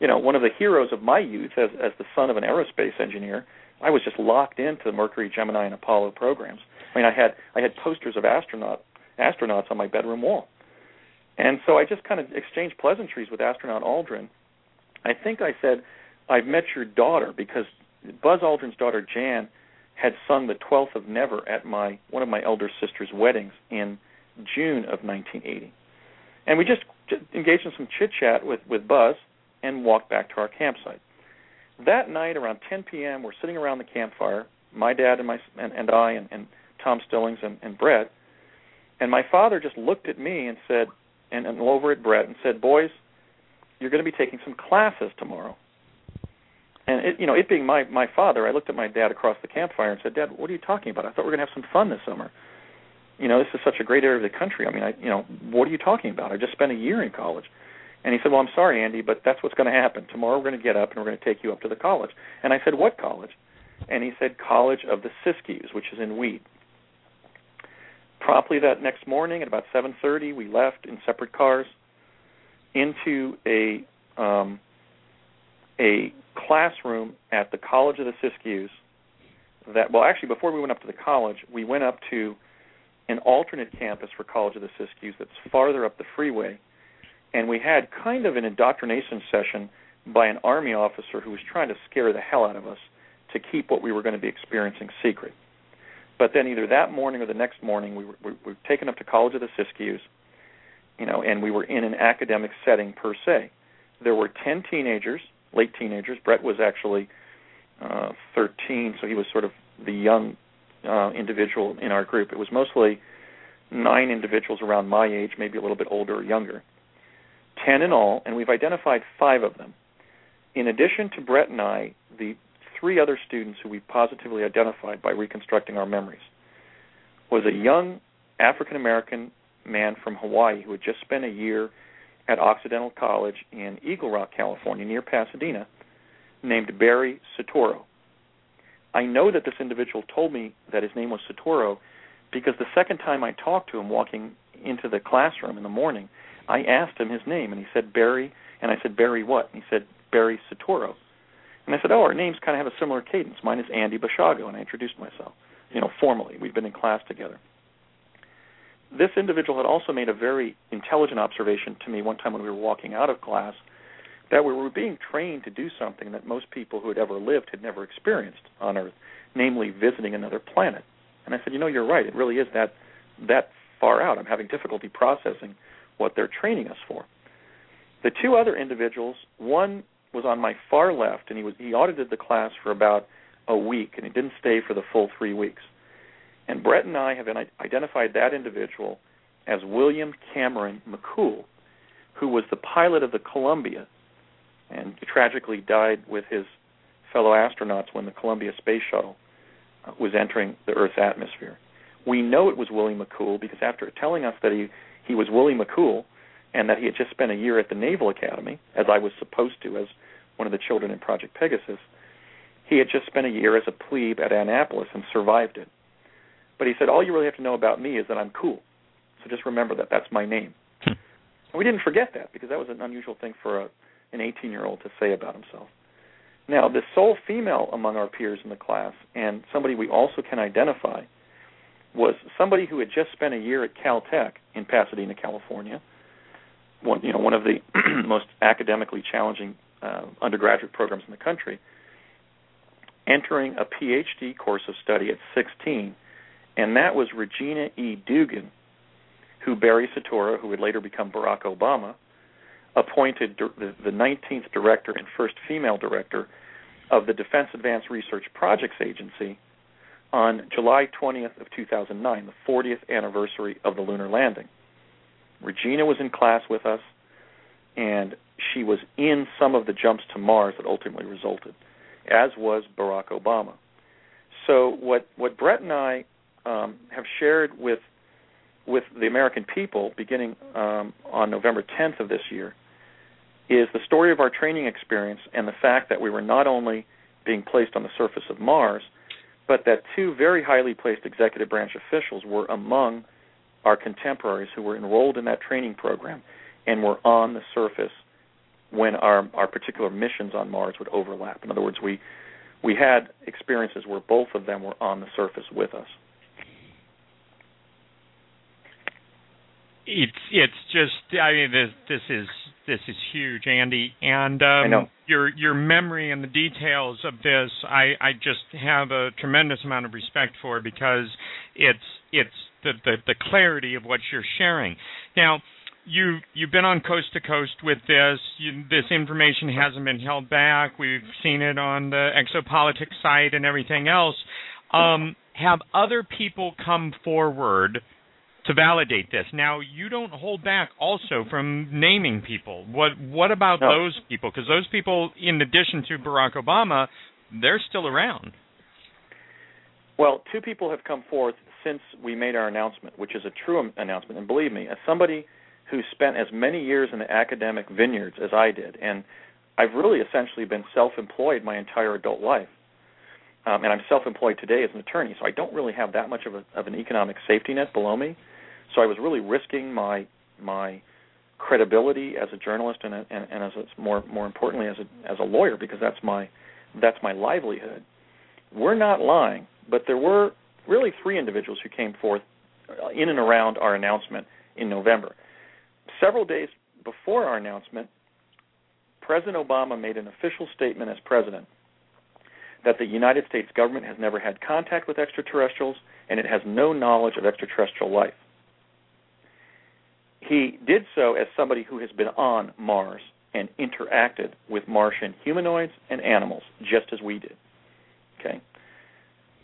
you know, one of the heroes of my youth as as the son of an aerospace engineer. I was just locked into the Mercury, Gemini, and Apollo programs. I mean, I had I had posters of astronaut astronauts on my bedroom wall, and so I just kind of exchanged pleasantries with astronaut Aldrin. I think I said, "I've met your daughter," because Buzz Aldrin's daughter Jan had sung the Twelfth of Never at my one of my elder sister's weddings in June of 1980. And we just, engaged in some chit chat with, with Buzz and walked back to our campsite. That night, around 10 p.m., we're sitting around the campfire, my dad and my and, and I and, and Tom Stillings and, and Brett. And my father just looked at me and said, and, and over at Brett and said, "Boys, you're going to be taking some classes tomorrow." And it, you know, it being my my father, I looked at my dad across the campfire and said, "Dad, what are you talking about? I thought we were going to have some fun this summer." you know, this is such a great area of the country. I mean, I, you know, what are you talking about? I just spent a year in college. And he said, well, I'm sorry, Andy, but that's what's going to happen. Tomorrow we're going to get up and we're going to take you up to the college. And I said, what college? And he said, College of the Siskiyous, which is in Weed. Promptly that next morning at about 7:30, we left in separate cars into a um, a classroom at the College of the Siskiyous. That well, actually, before we went up to the college, we went up to an alternate campus for College of the Siskiyous that's farther up the freeway. And we had kind of an indoctrination session by an Army officer who was trying to scare the hell out of us to keep what we were going to be experiencing secret. But then either that morning or the next morning, we were, we were taken up to College of the Siskiyous, you know, and we were in an academic setting per se. There were 10 teenagers, late teenagers. Brett was actually uh, 13, so he was sort of the young uh, individual in our group. It was mostly nine individuals around my age, maybe a little bit older or younger. Ten in all, and we've identified five of them. In addition to Brett and I, the three other students who we positively identified by reconstructing our memories was a young African American man from Hawaii who had just spent a year at Occidental College in Eagle Rock, California, near Pasadena, named Barry Soetoro. I know that this individual told me that his name was Soetoro because the second time I talked to him walking into the classroom in the morning, I asked him his name and he said Barry and I said Barry what? And he said Barry Soetoro. And I said, "Oh, our names kind of have a similar cadence. Mine is Andy Basiago." And I introduced myself, you know, formally. We've been in class together. This individual had also made a very intelligent observation to me one time when we were walking out of class that we were being trained to do something that most people who had ever lived had never experienced on Earth, namely visiting another planet. And I said, you know, you're right. It really is that that far out. I'm having difficulty processing what they're training us for. The two other individuals, one was on my far left, and he was he audited the class for about a week, and he didn't stay for the full three weeks. And Brett and I have identified that individual as William Cameron McCool, who was the pilot of the Columbia, and tragically died with his fellow astronauts when the Columbia space shuttle uh, was entering the Earth's atmosphere. We know it was William McCool because after telling us that he he was Willie McCool and that he had just spent a year at the Naval Academy, as I was supposed to as one of the children in Project Pegasus, he had just spent a year as a plebe at Annapolis and survived it. But he said, all you really have to know about me is that I'm cool. So just remember that that's my name. Hmm. and we didn't forget that because that was an unusual thing for a, an 18 year old to say about himself. Now, the sole female among our peers in the class, and somebody we also can identify, was somebody who had just spent a year at Caltech in Pasadena, California. One, you know, one of the most academically challenging uh, undergraduate programs in the country. Entering a PhD course of study at 16, and that was Regina E. Dugan, who Barry Soetoro, who would later become Barack Obama, appointed the, the 19th director and first female director of the Defense Advanced Research Projects Agency on July 20th of 2009, the 40th anniversary of the lunar landing. Regina was in class with us, and she was in some of the jumps to Mars that ultimately resulted, as was Barack Obama. So what what Brett and I um, have shared with with the American people, beginning um, on November 10th of this year, is the story of our training experience and the fact that we were not only being placed on the surface of Mars, but that two very highly placed executive branch officials were among our contemporaries who were enrolled in that training program and were on the surface when our our particular missions on Mars would overlap. In other words, we we had experiences where both of them were on the surface with us. It's it's just I mean this this is this is huge, Andy, and um, your your memory and the details of this I I just have a tremendous amount of respect for because it's it's the the, the clarity of what you're sharing. Now you you've been on coast to coast with this. You, this information hasn't been held back. We've seen it on the exopolitics site and everything else. Um, have other people come forward to validate this? Now, you don't hold back also from naming people. What what about no. those people? Because those people, in addition to Barack Obama, they're still around. Well, two people have come forth since we made our announcement, which is a true announcement. And believe me, as somebody who spent as many years in the academic vineyards as I did, and I've really essentially been self-employed my entire adult life. Um, and I'm self-employed today as an attorney, so I don't really have that much of, a, of an economic safety net below me. So I was really risking my my credibility as a journalist and, and, and as a, more more importantly as a as a lawyer because that's my that's my livelihood. We're not lying, but there were really three individuals who came forth uh, in and around our announcement in November. Several days before our announcement, President Obama made an official statement as president that the United States government has never had contact with extraterrestrials and it has no knowledge of extraterrestrial life. He did so as somebody who has been on Mars and interacted with Martian humanoids and animals, just as we did. Okay.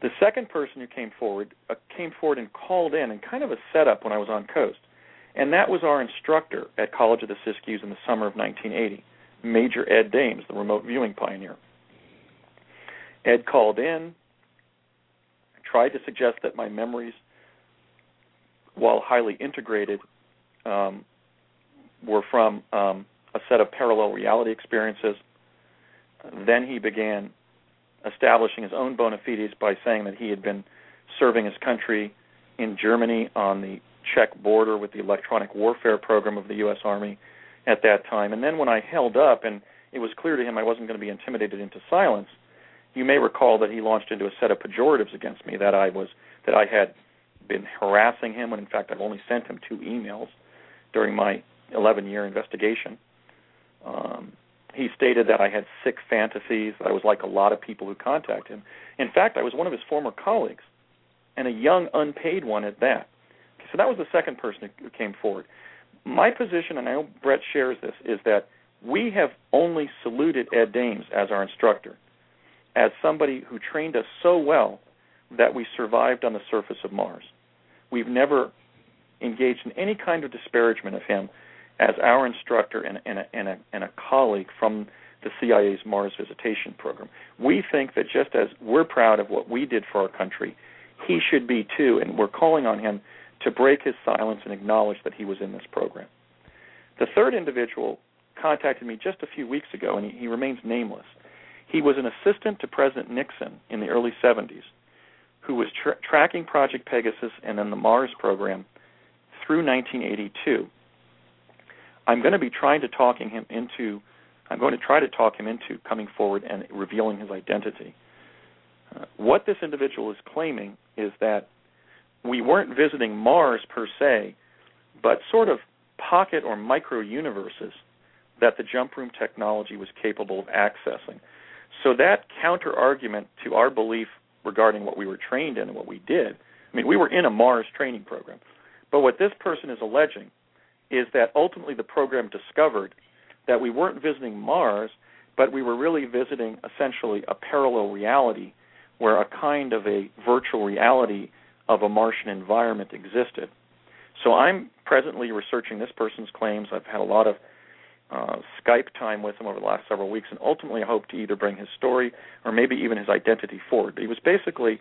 The second person who came forward uh, came forward and called in, and kind of a setup when I was on Coast and that was our instructor at College of the Siskiyous in the summer of 1980, Major Ed Dames, the remote viewing pioneer. Ed called in, tried to suggest that my memories, while highly integrated, um, were from um, a set of parallel reality experiences. Then he began establishing his own bona fides by saying that he had been serving his country in Germany on the Czech border with the electronic warfare program of the U.S. Army at that time. And then when I held up, and it was clear to him I wasn't going to be intimidated into silence, you may recall that he launched into a set of pejoratives against me that I was that I had been harassing him when in fact I've only sent him two emails during my 11 year investigation. Um, he stated that I had sick fantasies, that I was like a lot of people who contact him. In fact, I was one of his former colleagues, and a young unpaid one at that So that was the second person who came forward. My position, and I know Brett shares this, is that we have only saluted Ed Dames as our instructor, as somebody who trained us so well that we survived on the surface of Mars. We've never engaged in any kind of disparagement of him as our instructor and, and, a, and, a, and a colleague from the CIA's Mars visitation program. We think that just as we're proud of what we did for our country, he should be too, and we're calling on him to break his silence and acknowledge that he was in this program. The third individual contacted me just a few weeks ago, and he, he remains nameless. He was an assistant to President Nixon in the early 70s who was tra- tracking Project Pegasus and then the Mars program through 1982. I'm going to be trying to talking him into I'm going to try to talk him into coming forward and revealing his identity. Uh, what this individual is claiming is that we weren't visiting Mars per se, but sort of pocket or micro universes that the jump room technology was capable of accessing. So that counter argument to our belief regarding what we were trained in and what we did. I mean, we were in a Mars training program. But what this person is alleging is that ultimately the program discovered that we weren't visiting Mars, but we were really visiting essentially a parallel reality where a kind of a virtual reality of a Martian environment existed. So I'm presently researching this person's claims. I've had a lot of uh, Skype time with him over the last several weeks, and ultimately I hope to either bring his story or maybe even his identity forward. He was basically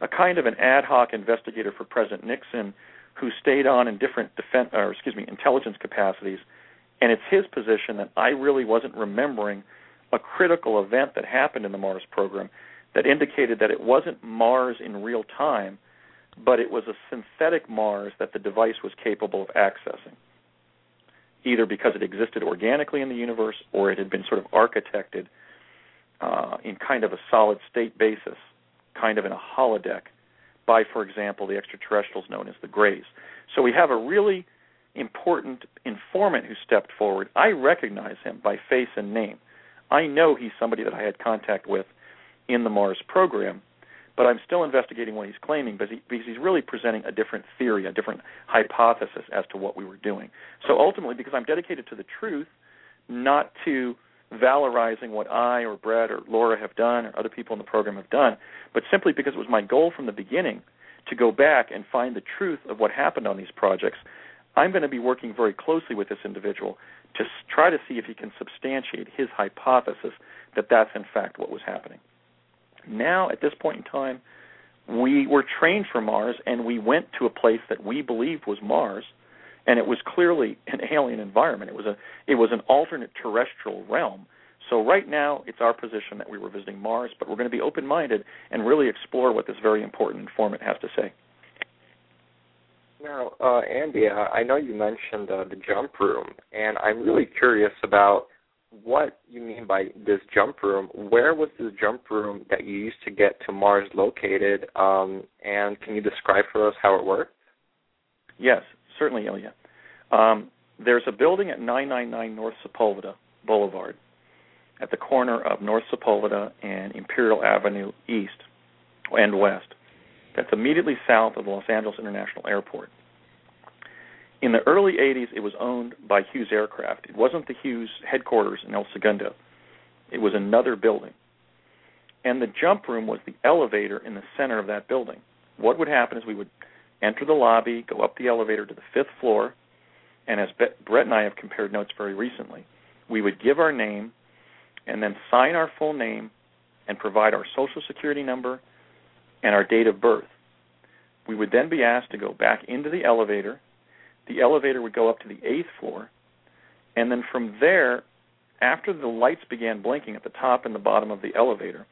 a kind of an ad hoc investigator for President Nixon who stayed on in different defense, or excuse me, intelligence capacities. And it's his position that I really wasn't remembering a critical event that happened in the Mars program that indicated that it wasn't Mars in real time, but it was a synthetic Mars that the device was capable of accessing either because it existed organically in the universe or it had been sort of architected uh, in kind of a solid state basis, kind of in a holodeck, by, for example, the extraterrestrials known as the Greys. So we have a really important informant who stepped forward. I recognize him by face and name. I know he's somebody that I had contact with in the Mars program, but I'm still investigating what he's claiming because, he, because he's really presenting a different theory, a different hypothesis as to what we were doing. So ultimately, because I'm dedicated to the truth, not to valorizing what I or Brett or Laura have done or other people in the program have done, but simply because it was my goal from the beginning to go back and find the truth of what happened on these projects, I'm going to be working very closely with this individual to try to see if he can substantiate his hypothesis that that's in fact what was happening. Now, at this point in time, we were trained for Mars, and we went to a place that we believed was Mars, and it was clearly an alien environment. It was a it was an alternate terrestrial realm. So right now, it's our position that we were visiting Mars, but we're going to be open-minded and really explore what this very important informant has to say. Now, uh, Andy, uh, I know you mentioned uh, the jump room, and I'm really curious about what you mean by this jump room. Where was this jump room that you used to get to Mars located? Um, and can you describe for us how it worked? Yes, certainly, Ilya. Um, there's a building at 999 North Sepulveda Boulevard at the corner of North Sepulveda and Imperial Avenue East and West. That's immediately south of the Los Angeles International Airport. In the early 80s, it was owned by Hughes Aircraft. It wasn't the Hughes headquarters in El Segundo. It was another building. And the jump room was the elevator in the center of that building. What would happen is we would enter the lobby, go up the elevator to the fifth floor, and as Brett and I have compared notes very recently, we would give our name and then sign our full name and provide our social security number and our date of birth. We would then be asked to go back into the elevator the elevator would go up to the eighth floor, and then from there, after the lights began blinking at the top and the bottom of the elevator,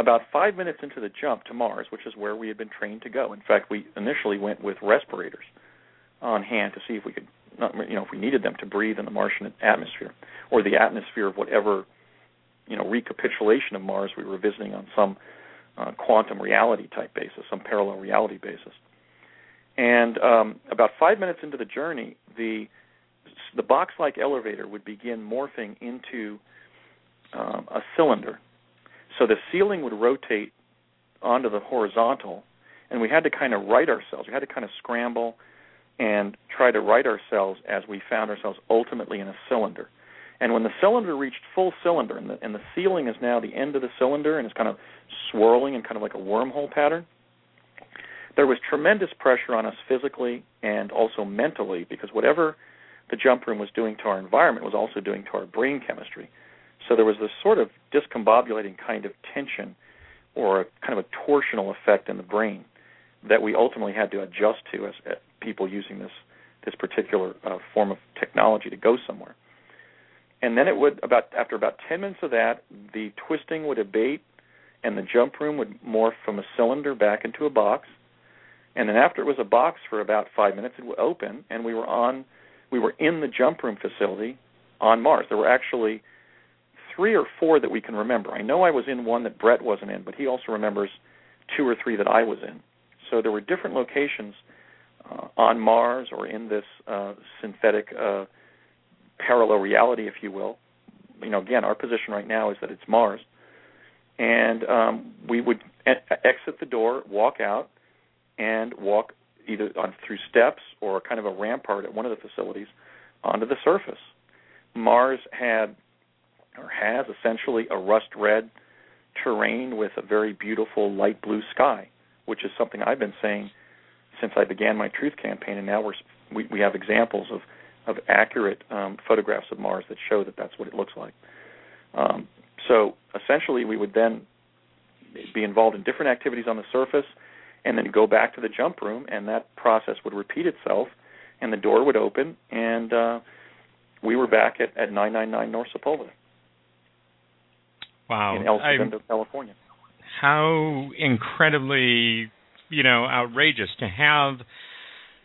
about five minutes into the jump to Mars, which is where we had been trained to go. In fact, we initially went with respirators on hand to see if we could, you know, if we needed them to breathe in the Martian atmosphere or the atmosphere of whatever, you know, recapitulation of Mars we were visiting on some uh, quantum reality type basis, some parallel reality basis. And um, about five minutes into the journey, the the box-like elevator would begin morphing into um, a cylinder. So the ceiling would rotate onto the horizontal, and we had to kind of right ourselves. We had to kind of scramble and try to right ourselves as we found ourselves ultimately in a cylinder. And when the cylinder reached full cylinder, and the, and the ceiling is now the end of the cylinder, and it's kind of swirling in kind of like a wormhole pattern, there was tremendous pressure on us physically and also mentally because whatever the jump room was doing to our environment was also doing to our brain chemistry. So there was this sort of discombobulating kind of tension or a kind of a torsional effect in the brain that we ultimately had to adjust to as, as people using this this particular uh, form of technology to go somewhere. And then it would about after about 10 minutes of that, the twisting would abate and the jump room would morph from a cylinder back into a box. And then after it was a box for about 5 minutes it would open and we were on we were in the jump room facility on Mars. There were actually three or four that we can remember. I know I was in one that Brett wasn't in, but he also remembers two or three that I was in. So there were different locations uh, on Mars or in this uh, synthetic uh, parallel reality, if you will. You know, again, our position right now is that it's Mars, and um, we would e- exit the door, walk out, and walk either on through steps or kind of a rampart at one of the facilities onto the surface. Mars had or has essentially a rust red terrain with a very beautiful light blue sky, which is something I've been saying since I began my truth campaign, and now we're we, we have examples of of accurate um, photographs of Mars that show that that's what it looks like. Um, so essentially, we would then be involved in different activities on the surface, and then go back to the jump room, and that process would repeat itself, and the door would open, and uh, we were back at, at 999 North Sepulveda. Wow. In El Segundo, California. How incredibly, you know, outrageous to have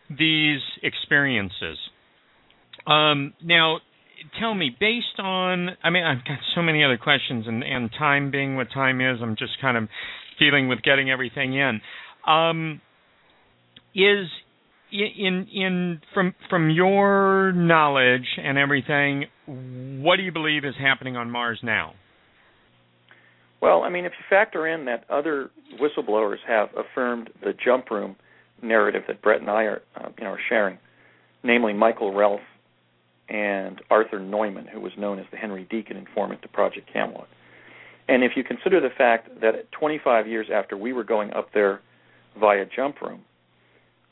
these experiences. Um, now, tell me, based on, I mean, I've got so many other questions, and, and time being what time is, I'm just kind of dealing with getting everything in. Um, is in in from from your knowledge and everything, what do you believe is happening on Mars now? Well, I mean, if you factor in that other whistleblowers have affirmed the jump room narrative that Brett and I are, uh, you know, are sharing, namely Michael Relf and Arthur Neumann, who was known as the Henry Deacon informant to Project Camelot. And if you consider the fact that 25 years after we were going up there via jump room,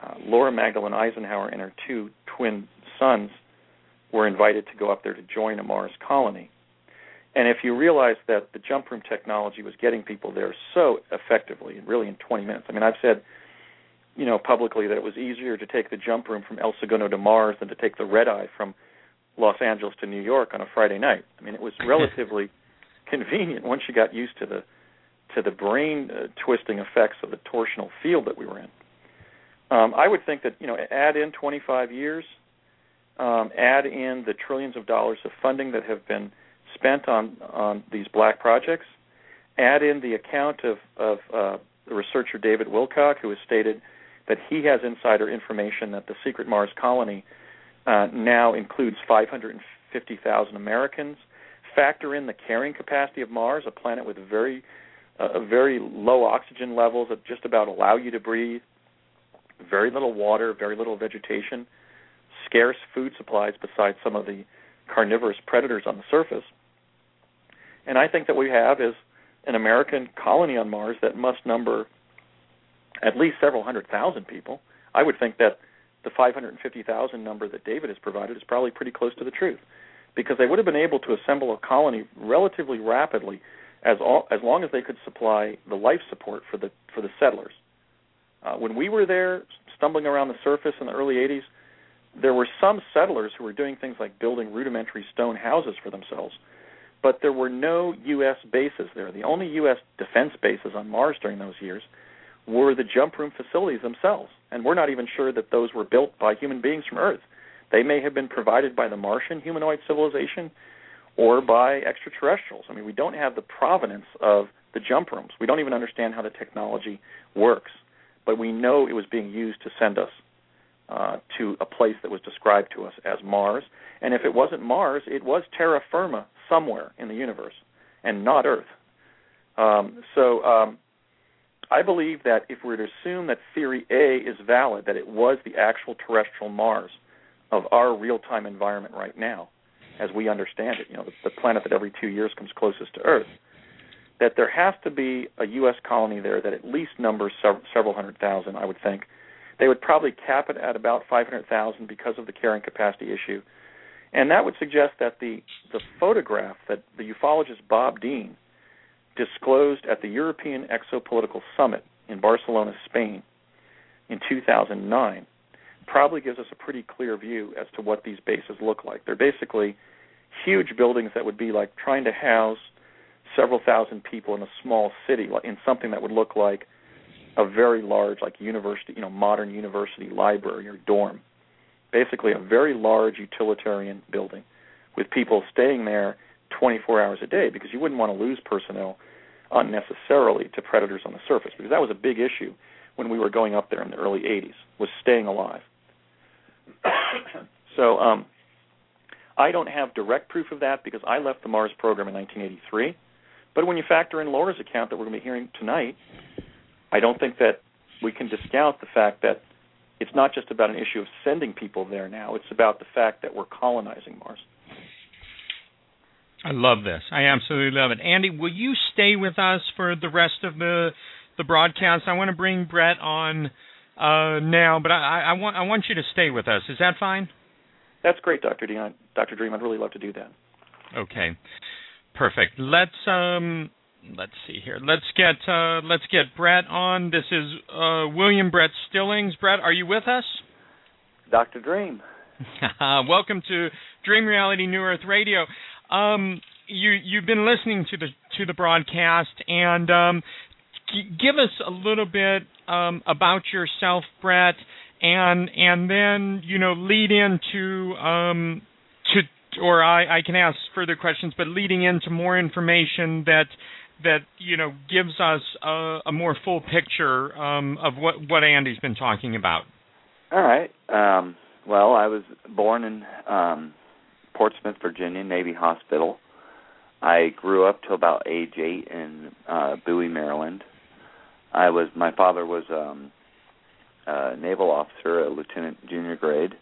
uh, Laura Magdalene Eisenhower and her two twin sons were invited to go up there to join a Mars colony. And if you realize that the jump room technology was getting people there so effectively, really in 20 minutes. I mean, I've said, you know, publicly that it was easier to take the jump room from El Segundo to Mars than to take the red eye from Los Angeles to New York on a Friday night. I mean, it was relatively convenient once you got used to the to the brain uh, twisting effects of the torsional field that we were in. Um, I would think that you know, add in 25 years, um, add in the trillions of dollars of funding that have been spent on on these black projects. Add in the account of of uh, the researcher David Wilcock, who has stated that he has insider information that the secret Mars colony uh, now includes 550,000 Americans. Factor in the carrying capacity of Mars, a planet with very uh, very low oxygen levels that just about allow you to breathe, very little water, very little vegetation, scarce food supplies besides some of the carnivorous predators on the surface. And I think that we have is an American colony on Mars that must number at least several hundred thousand people. I would think that the 550,000 number that David has provided is probably pretty close to the truth because they would have been able to assemble a colony relatively rapidly as all, as long as they could supply the life support for the for the settlers. Uh, when we were there, stumbling around the surface in the early 80s, there were some settlers who were doing things like building rudimentary stone houses for themselves but there were no U.S. bases there. The only U.S. defense bases on Mars during those years were the jump room facilities themselves, and we're not even sure that those were built by human beings from Earth. They may have been provided by the Martian humanoid civilization or by extraterrestrials. I mean, we don't have the provenance of the jump rooms. We don't even understand how the technology works, but we know it was being used to send us uh, to a place that was described to us as Mars. And if it wasn't Mars, it was terra firma somewhere in the universe and not Earth. Um, so um, I believe that if we were to assume that theory A is valid, that it was the actual terrestrial Mars of our real-time environment right now, as we understand it, you know, the, planet that every two years comes closest to Earth, that there has to be a U.S. colony there that at least numbers sev- several hundred thousand, I would think. They would probably cap it at about 500,000 because of the carrying capacity issue. And that would suggest that the, the photograph that the ufologist Bob Dean disclosed at the European Exopolitical Summit in Barcelona, Spain, in 2009, probably gives us a pretty clear view as to what these bases look like. They're basically huge buildings that would be like trying to house several thousand people in a small city in something that would look like a very large like university you know modern university library or dorm. Basically a very large utilitarian building with people staying there 24 hours a day because you wouldn't want to lose personnel unnecessarily to predators on the surface because that was a big issue when we were going up there in the early 80s was staying alive. So um I don't have direct proof of that because I left the Mars program in 1983 but when you factor in Laura's account that we're going to be hearing tonight, I don't think that we can discount the fact that it's not just about an issue of sending people there now. It's about the fact that we're colonizing Mars. I love this. I absolutely love it. Andy, will you stay with us for the rest of the the broadcast? I want to bring Brett on uh, now, but I, I want I want you to stay with us. Is that fine? That's great, Dr. Dean. Dr. Dream. I'd really love to do that. Okay. Perfect. Let's um let's see here. Let's get uh let's get Brett on. This is uh William Brett Stillings. Brett, are you with us? Dr. Dream. Welcome to Dream Reality New Earth Radio. Um you you've been listening to the to the broadcast and um g- give us a little bit um about yourself, Brett, and and then, you know, lead into um to or I, I can ask further questions, but leading into more information that that you know gives us a, a more full picture um, of what what Andy's been talking about. All right. Um, well, I was born in um, Portsmouth, Virginia, Navy Hospital. I grew up till about age eight in uh, Bowie, Maryland. I was my father was um, a naval officer, a lieutenant junior grade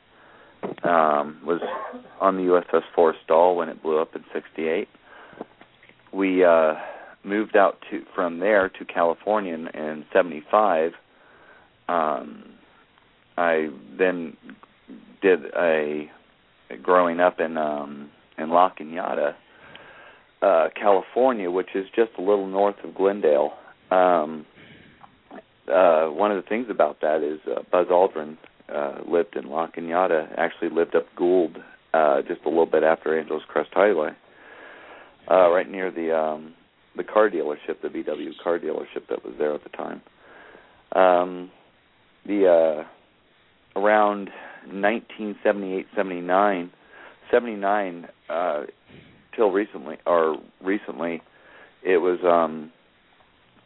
um, was on the USS Forrestal when it blew up in '68. We uh, moved out to from there to California in, in '75. Um, I then did a growing up in um, in La Cañada, uh, California, which is just a little north of Glendale. Um, uh, one of the things about that is uh, Buzz Aldrin uh, lived in La Cañada, actually lived up Gould, uh, just a little bit after Angeles Crest Highway, uh, right near the um, the car dealership, the VW car dealership that was there at the time. Um, the uh, around 1978, 79, 79 uh, till recently, or recently, it was um,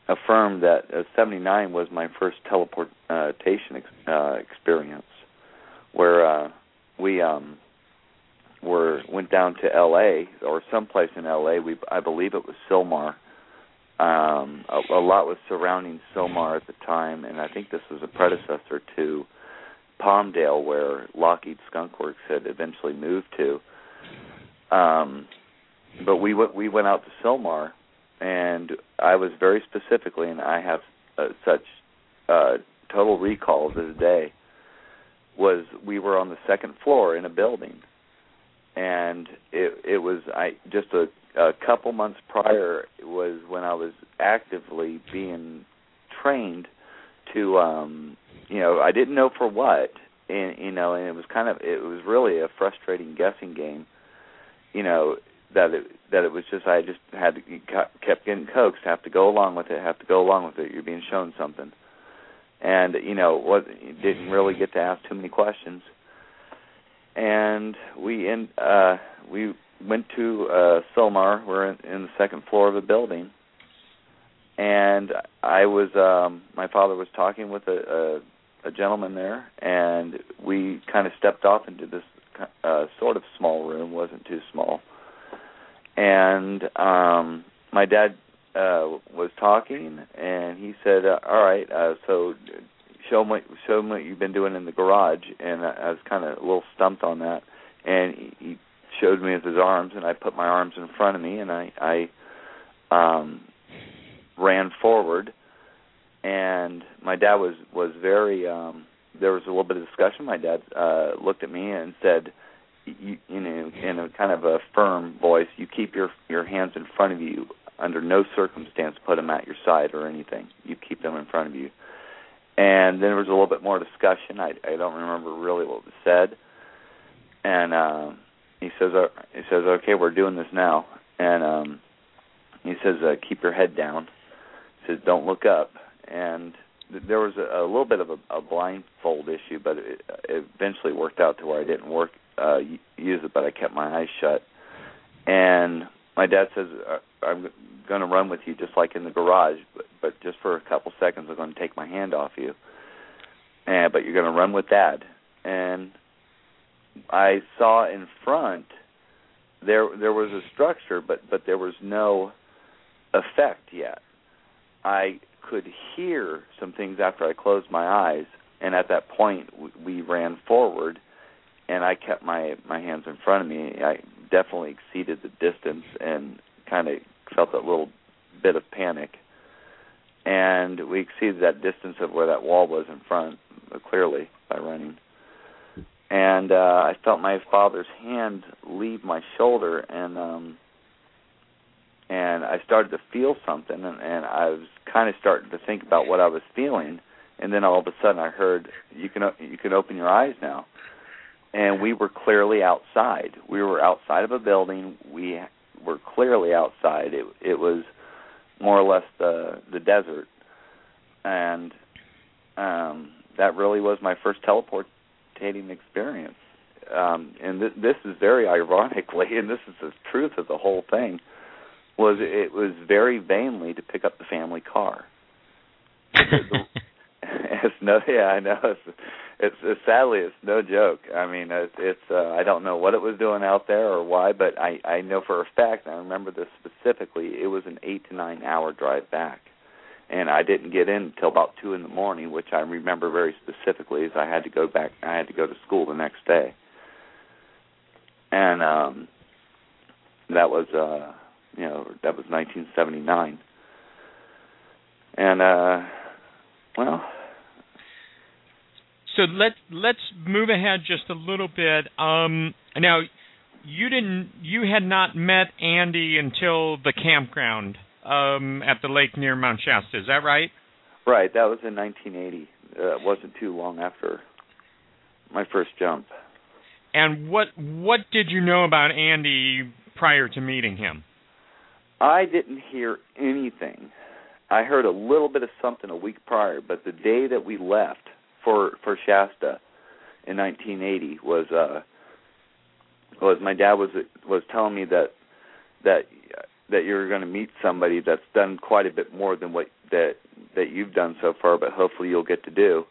affirmed that uh, 79 was my first teleportation ex- uh, experience, where uh, we um, were went down to L.A. or someplace in L.A. We I believe it was Sylmar. Um, a, a lot was surrounding Sylmar at the time, and I think this was a predecessor to Palmdale, where Lockheed Skunk Works had eventually moved to. Um, but we went we went out to Sylmar and I was very specifically, and I have uh, such uh, total recall to this day. Was we were on the second floor in a building, and it it was I just a, a couple months prior was when I was actively being trained to um you know I didn't know for what and you know and it was kind of it was really a frustrating guessing game you know that it that it was just I just had to kept getting coaxed, have to go along with it, have to go along with it. You're being shown something, and you know what? Didn't really get to ask too many questions. And we in uh we went to uh Sylmar. We're in, in the second floor of a building, and I was um my father was talking with a, a a gentleman there, and we kind of stepped off into this uh sort of small room. wasn't too small and um my dad uh was talking, and he said, uh, "All right, uh, so show me show me what you've been doing in the garage." And I, I was kind of a little stumped on that, and he, he showed me his arms, and I put my arms in front of me, and I I um ran forward, and my dad was was very um there was a little bit of discussion. My dad uh looked at me and said you, you know, in a kind of a firm voice, you keep your your hands in front of you. Under no circumstance put them at your side or anything. You keep them in front of you. And then there was a little bit more discussion. I I don't remember really what was said. And uh, he says, uh, he says, okay, we're doing this now. And um, he says, uh, keep your head down. He says, don't look up. And there was a, a little bit of a, a blindfold issue, but it, it eventually worked out to where I didn't work uh use it, but I kept my eyes shut. And my dad says, uh, "I'm going to run with you just like in the garage, but, but just for a couple seconds, I'm going to take my hand off you. And but you're going to run with Dad." And I saw in front there there was a structure, but but there was no effect yet. I could hear some things after I closed my eyes, and at that point we, we ran forward and I kept my my hands in front of me. I definitely exceeded the distance and kind of felt a little bit of panic. And we exceeded that distance of where that wall was in front clearly by running. And uh I felt my father's hand leave my shoulder and um and I started to feel something and, and I was kind of starting to think about what I was feeling and then all of a sudden I heard you can you can open your eyes now and we were clearly outside. We were outside of a building. We were clearly outside. It it was more or less the the desert, and um, that really was my first teleportating experience. Um, and th- this is very ironically, and this is the truth of the whole thing, was it was very vainly to pick up the family car. it's no, yeah, I know. It's, it's, it's sadly it's no joke. I mean, it's, it's uh, I don't know what it was doing out there or why, but I I know for a fact. I remember this specifically. It was an eight to nine hour drive back, and I didn't get in until about two in the morning, which I remember very specifically, as I had to go back. I had to go to school the next day, and um, that was uh, you know that was 1979, and uh, well so let let's move ahead just a little bit. Um, now, you didn't you had not met Andy until the campground um, at the lake near Mount Shasta. Is that right? Right. That was in 1980. Uh, it wasn't too long after my first jump. And what what did you know about Andy prior to meeting him? I didn't hear anything. I heard a little bit of something a week prior, but the day that we left, for for Shasta in 1980 was uh was my dad was was telling me that that that you're going to meet somebody that's done quite a bit more than what that that you've done so far, but hopefully you'll get to do.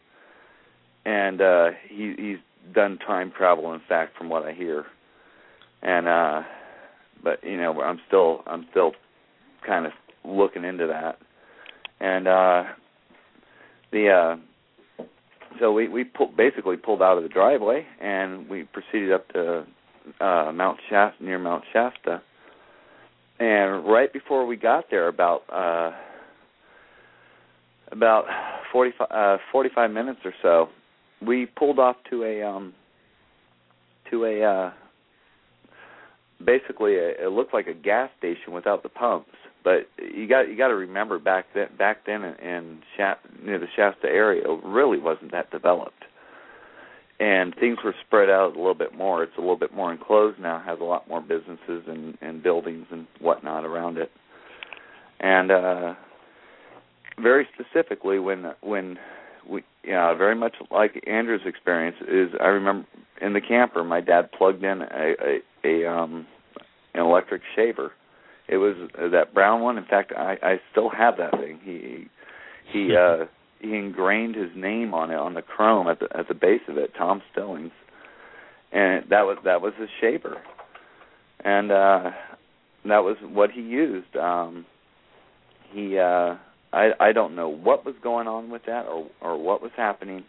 And uh he he's done time travel in fact from what I hear. And uh but you know, I'm still I'm still kind of looking into that. And uh the uh so we we pull, basically pulled out of the driveway and we proceeded up to uh Mount Shasta near Mount Shasta. And right before we got there about uh about 45 uh 45 minutes or so, we pulled off to a um to a uh basically a, it looked like a gas station without the pumps but you got you got to remember back then back then in, in Shasta, near the Shasta area really wasn't that developed, and things were spread out a little bit more. It's a little bit more enclosed now, has a lot more businesses and, and buildings and whatnot around it, and uh, very specifically when when we know, very much like Andrew's experience is I remember in the camper my dad plugged in a a, a um an electric shaver it was uh, that brown one. In fact, I I still have that thing. He he uh he ingrained his name on it on the chrome at the at the base of it, Tom Stillings, and that was that was his shaver, and uh that was what he used. Um he uh I I don't know what was going on with that or or what was happening.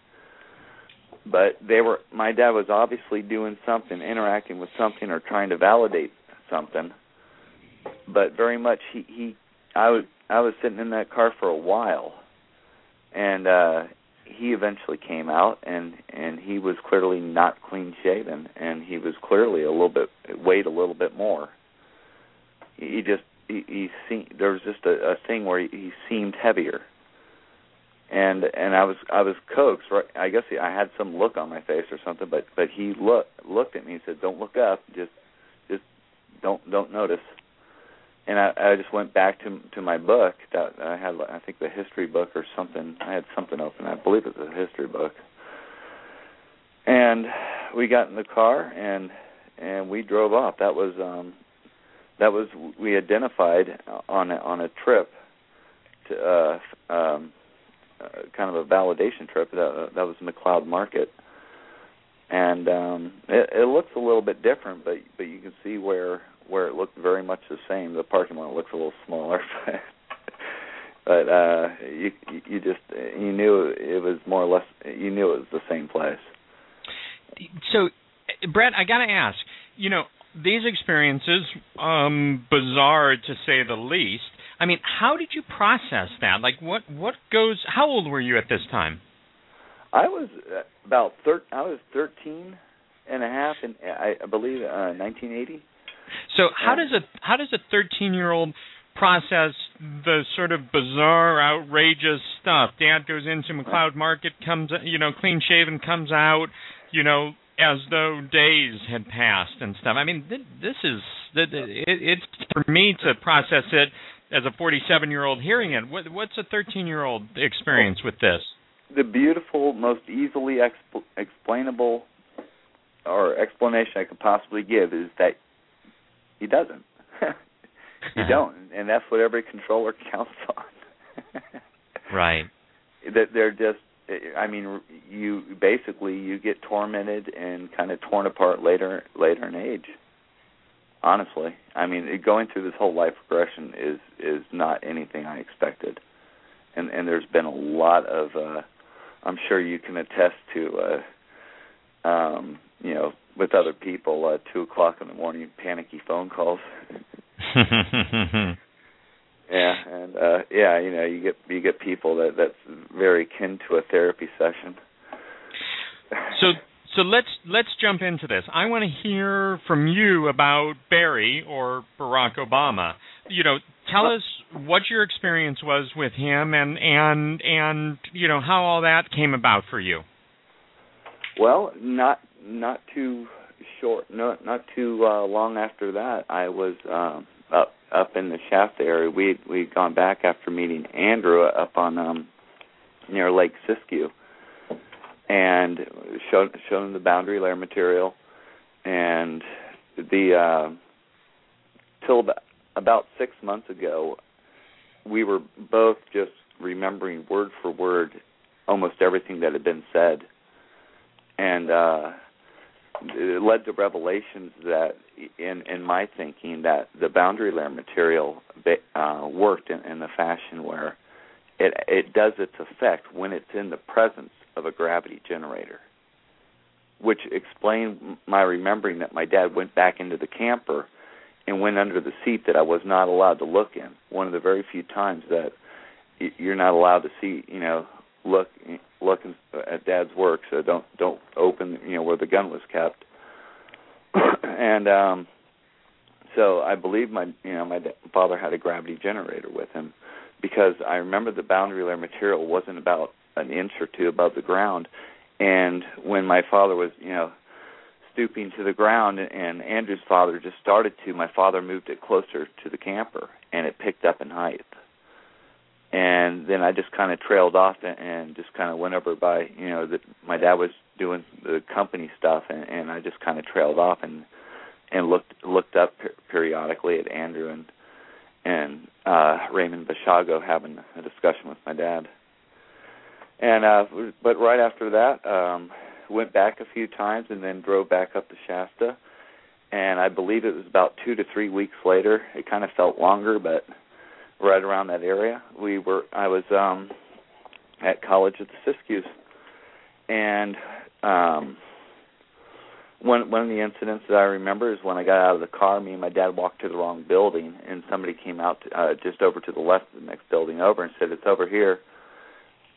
But they were my dad was obviously doing something, interacting with something or trying to validate something. But very much he he I was I was sitting in that car for a while. And uh he eventually came out and and he was clearly not clean shaven. And he was clearly a little bit weighed a little bit more. He just he, he seemed there was just a, a thing where he, he seemed heavier. And and I was I was coaxed right? I guess I had some look on my face or something but but he looked looked at me and said don't look up. Just just don't don't notice and I, I just went back to to my book that I had. I think the history book or something. I had something open. I believe it was a history book. And we got in the car and and we drove off. That was um that was we identified on a, on a trip to uh um uh, kind of a validation trip that that was McCloud Market and um it, it looks a little bit different but but you can see where where it looked very much the same. The parking lot looks a little smaller, but uh, you you just you knew it was more or less you knew it was the same place. So, Brett, I got to ask, you know, these experiences, um, bizarre to say the least. I mean, how did you process that? Like, what what goes? How old were you at this time? I was uh, about thir- I was thirteen and a half, and I, I believe uh, 1980. So how does a how does a 13 year old process the sort of bizarre, outrageous stuff? Dad goes into McCloud Market, comes you know clean shaven, comes out, you know as though days had passed and stuff. I mean, this is it's for me to process it as a 47 year old hearing it. What, what's a 13 year old experience with this? The beautiful, most easily exp- explainable or explanation I could possibly give is that he doesn't. you don't, and that's what every controller counts on. right. That they're just. I mean, you basically you get tormented and kind of torn apart later later in age. Honestly, I mean, going through this whole life regression is is not anything I expected, and and there's been a lot of. uh I'm sure you can attest to. uh um you know with other people at two o'clock in the morning, panicky phone calls. yeah, and uh yeah, you know, you get you get people that that's very akin to a therapy session. so so let's let's jump into this. I want to hear from you about Barry or Barack Obama. You know, tell us what your experience was with him and and and you know how all that came about for you. Well, not not too short, not not too uh, long after that, I was um, up up in the Shasta area. We we'd gone back after meeting Andrew up on um, near Lake Siskiyou, and showed showed him the boundary layer material, and the uh, till about, about six months ago, we were both just remembering word for word almost everything that had been said, and uh, it led to revelations that, in in my thinking, that the boundary layer material uh, worked in, in the fashion where it it does its effect when it's in the presence of a gravity generator, which explained my remembering that my dad went back into the camper and went under the seat that I was not allowed to look in. One of the very few times that you're not allowed to see, you know, look look at dad's work so don't don't open you know where the gun was kept. And um so i believe my you know my father had a gravity generator with him because i remember the boundary layer material wasn't about an inch or two above the ground. And when my father was you know stooping to the ground and andrew's father just started to my father moved it closer to the camper and it picked up in height and then I just kind of trailed off and and just kind of went over by you know that my dad was doing the company stuff and, and I just kind of trailed off and and looked looked up per- periodically at Andrew and and uh Raymond Basiago having a discussion with my dad. And uh but right after that um went back a few times and then drove back up to Shasta and I believe it was about 2 to 3 weeks later. It kind of felt longer but right around that area. We were I was um at college at the Siskiyous and um one one of the incidents that I remember is when I got out of the car, me and my dad walked to the wrong building and somebody came out uh just over to the left of the next building over and said it's over here.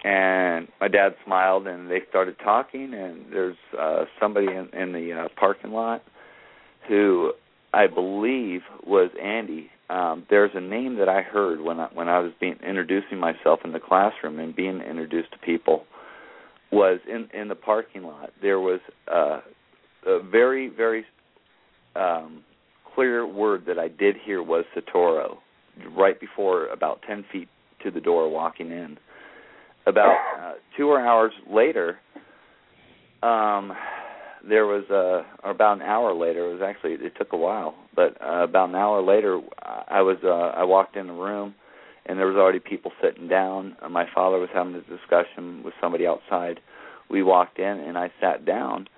And my dad smiled and they started talking and there's uh somebody in in the uh, parking lot who I believe was Andy. Um, there's a name that I heard when I, when I was being introducing myself in the classroom and being introduced to people was in in the parking lot. There was uh, a very very um, clear word that I did hear was Soetoro right before about ten feet to the door walking in. About uh, two hours later, um, there was or about an hour later it was actually it took a while but uh, about an hour later i was uh, i walked in the room and there was already people sitting down. Uh, my father was having a discussion with somebody outside. We walked in and i sat down.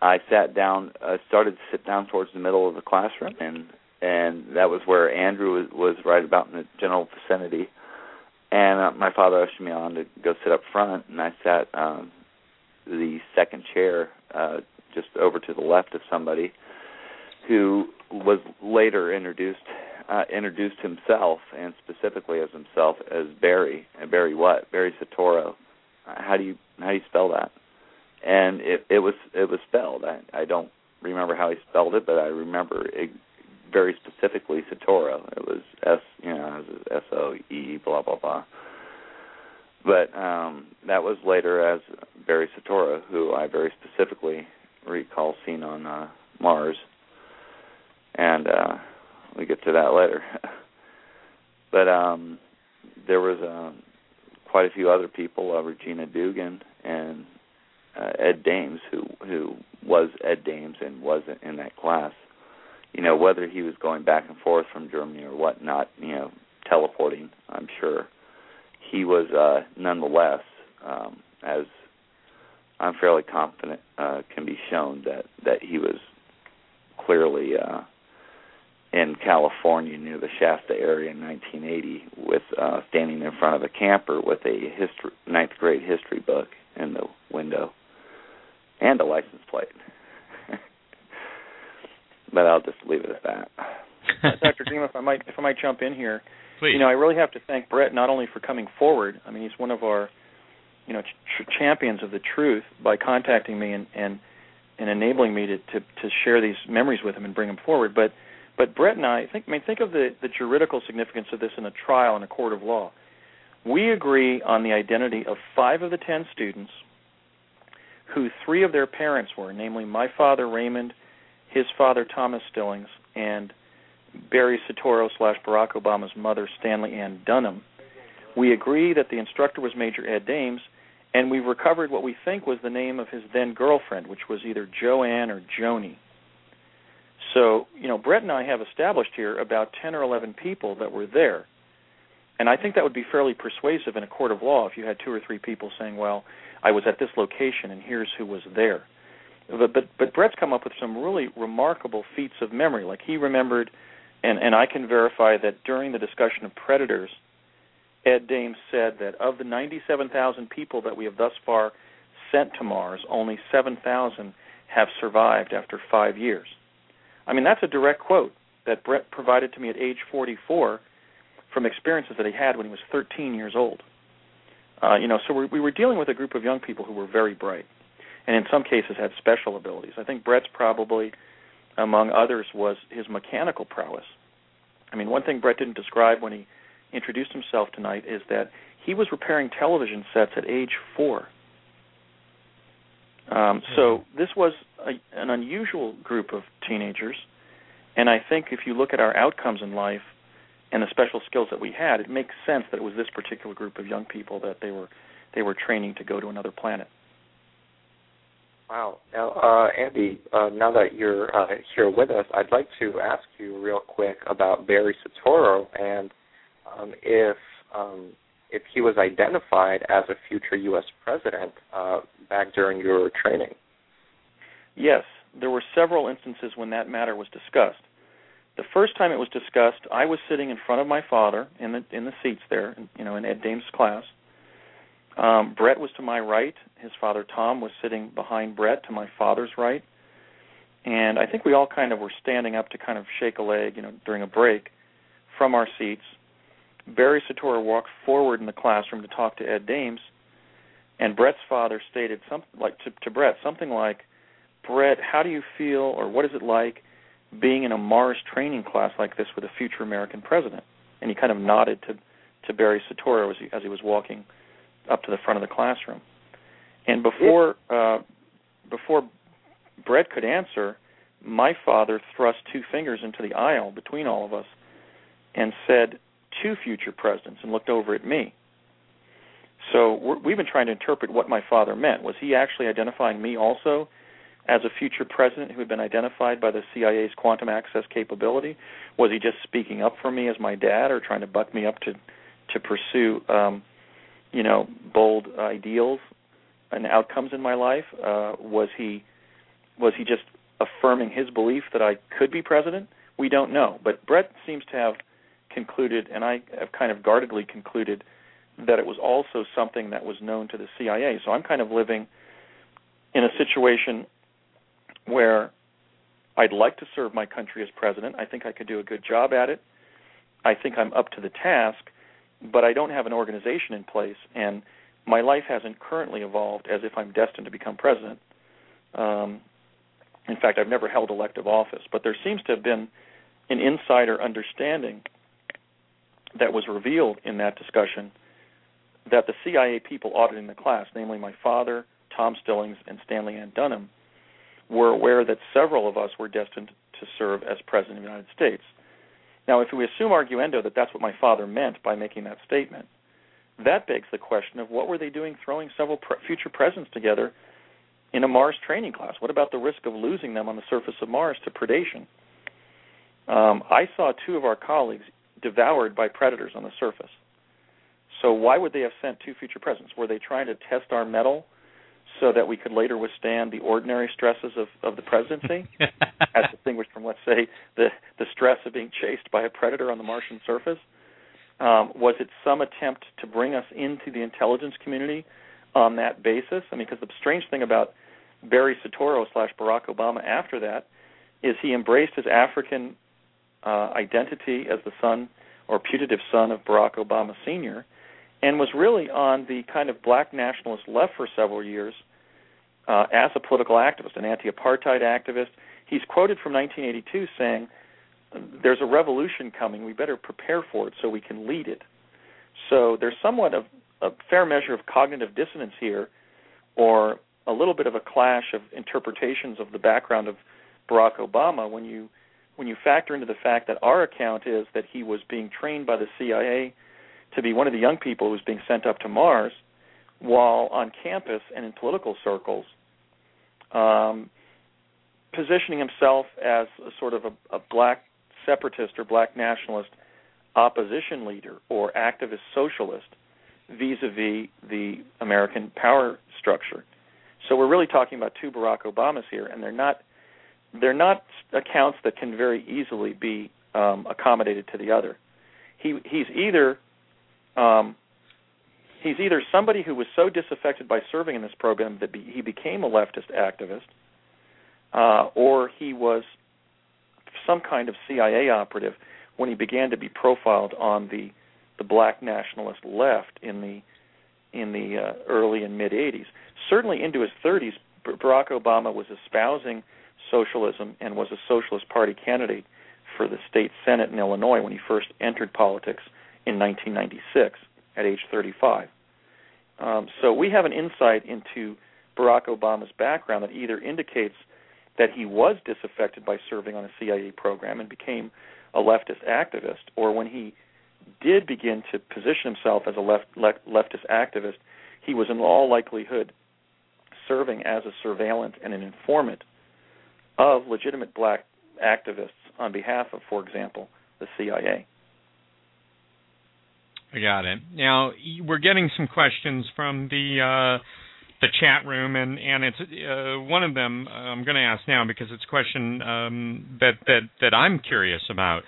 I sat down uh, started to sit down towards the middle of the classroom and and that was where andrew was, was right about in the general vicinity. And uh, my father ushered me on to go sit up front and i sat um the second chair uh just over to the left of somebody who was later introduced uh, introduced himself and specifically as himself as Barry and Barry what Barry Soetoro. How do you how do you spell that? And it it was it was spelled. I I don't remember how he spelled it, but I remember it very specifically Soetoro. It was S you know S O E blah blah blah. But um that was later as Barry Soetoro, who I very specifically recall seen on uh, Mars, and uh, we get to that later. but um, there was uh, quite a few other people, uh, Regina Dugan and uh, Ed Dames, who who was Ed Dames and wasn't in that class. You know, whether he was going back and forth from Germany or whatnot, you know, teleporting, I'm sure he was uh, nonetheless, um, as I'm fairly confident uh, can be shown that that he was clearly uh, in California near the Shasta area in 1980, with uh, standing in front of a camper with a history ninth grade history book in the window and a license plate. but I'll just leave it at that. Dr. Dream, if I might if I might jump in here, Please. you know, I really have to thank Brett not only for coming forward. I mean, he's one of our you know ch- champions of the truth by contacting me and and and enabling me to, to to share these memories with him and bring them forward. But but Brett and I think I mean think of the the juridical significance of this in a trial in a court of law. We agree on the identity of five of the ten students, who three of their parents were, namely my father Raymond, his father Thomas Stillings, and Barry Soetoro slash Barack Obama's mother Stanley Ann Dunham. We agree that the instructor was Major Ed Dames, and we recovered what we think was the name of his then girlfriend, which was either Joanne or Joni. So, you know, Brett and I have established here about 10 or 11 people that were there. And I think that would be fairly persuasive in a court of law if you had two or three people saying, well, I was at this location and here's who was there. But but, but Brett's come up with some really remarkable feats of memory. Like he remembered, and, and I can verify that during the discussion of predators – Ed Dames said that of the 97,000 people that we have thus far sent to Mars, only 7,000 have survived after five years. I mean, that's a direct quote that Brett provided to me at age 44 from experiences that he had when he was 13 years old. Uh, you know, so we, we were dealing with a group of young people who were very bright, and in some cases had special abilities. I think Brett's probably, among others, was his mechanical prowess. I mean, one thing Brett didn't describe when he introduced himself tonight is that he was repairing television sets at age four. Um, so hmm. this was a, an unusual group of teenagers, and I think if you look at our outcomes in life and the special skills that we had, it makes sense that it was this particular group of young people that they were they were training to go to another planet. Wow. Now, uh, Andy, uh, now that you're uh, here with us, I'd like to ask you real quick about Barry Soetoro and um, if um, if he was identified as a future U.S. president uh, back during your training. Yes, there were several instances when that matter was discussed. the first time it was discussed, I was sitting in front of my father in the in the seats there, you know, in Ed Dames' class. Um, Brett was to my right. His father Tom was sitting behind Brett to my father's right. And I think we all kind of were standing up to kind of shake a leg, you know, during a break from our seats. Barry Soetoro walked forward in the classroom to talk to Ed Dames, and Brett's father stated something like to, to Brett something like, "Brett, how do you feel, or what is it like being in a Mars training class like this with a future American president?" And he kind of nodded to to Barry Soetoro as he as he was walking up to the front of the classroom. And before uh, before Brett could answer, my father thrust two fingers into the aisle between all of us and said, two future presidents, and looked over at me. So we've been trying to interpret what my father meant. Was he actually identifying me also as a future president who had been identified by the CIA's quantum access capability? Was he just speaking up for me as my dad, or trying to buck me up to to pursue, um, you know, bold ideals and outcomes in my life? Uh, was he was he just affirming his belief that I could be president? We don't know. But Brett seems to have concluded, and I have kind of guardedly concluded, that it was also something that was known to the CIA. So I'm kind of living in a situation where I'd like to serve my country as president. I think I could do a good job at it. I think I'm up to the task, but I don't have an organization in place, and my life hasn't currently evolved as if I'm destined to become president. Um, in fact, I've never held elective office, but there seems to have been an insider understanding that was revealed in that discussion that the CIA people auditing the class, namely my father, Tom Stillings, and Stanley Ann Dunham, were aware that several of us were destined to serve as President of the United States. Now, if we assume arguendo that that's what my father meant by making that statement, that begs the question of what were they doing throwing several pre- future presidents together in a Mars training class? What about the risk of losing them on the surface of Mars to predation? Um, I saw two of our colleagues devoured by predators on the surface. So why would they have sent two future presidents? Were they trying to test our mettle so that we could later withstand the ordinary stresses of, of the presidency, as distinguished from, let's say, the the stress of being chased by a predator on the Martian surface? Um, was it some attempt to bring us into the intelligence community on that basis? I mean, because the strange thing about Barry Soetoro slash Barack Obama after that is he embraced his African uh, identity as the son or putative son of Barack Obama Sr., and was really on the kind of black nationalist left for several years uh, as a political activist, an anti apartheid activist. He's quoted from 1982 saying, There's a revolution coming. We better prepare for it so we can lead it. So there's somewhat of a fair measure of cognitive dissonance here, or a little bit of a clash of interpretations of the background of Barack Obama when you when you factor into the fact that our account is that he was being trained by the CIA to be one of the young people who was being sent up to Mars, while on campus and in political circles, um, positioning himself as a sort of a, a black separatist or black nationalist opposition leader or activist socialist vis-a-vis the American power structure. So we're really talking about two Barack Obamas here, and they're not they're not accounts that can very easily be um, accommodated to the other. He he's either um, he's either somebody who was so disaffected by serving in this program that be, he became a leftist activist, uh, or he was some kind of CIA operative when he began to be profiled on the the black nationalist left in the in the uh, early and mid 80s. Certainly into his 30s, Barack Obama was espousing socialism and was a Socialist Party candidate for the state Senate in Illinois when he first entered politics in 1996 at age 35. Um, so we have an insight into Barack Obama's background that either indicates that he was disaffected by serving on a CIA program and became a leftist activist, or when he did begin to position himself as a left, left, leftist activist, he was in all likelihood serving as a surveillant and an informant of legitimate black activists on behalf of, for example, the CIA. I got it. Now we're getting some questions from the uh, the chat room, and and it's uh, one of them. Uh, I'm going to ask now because it's a question um, that that that I'm curious about.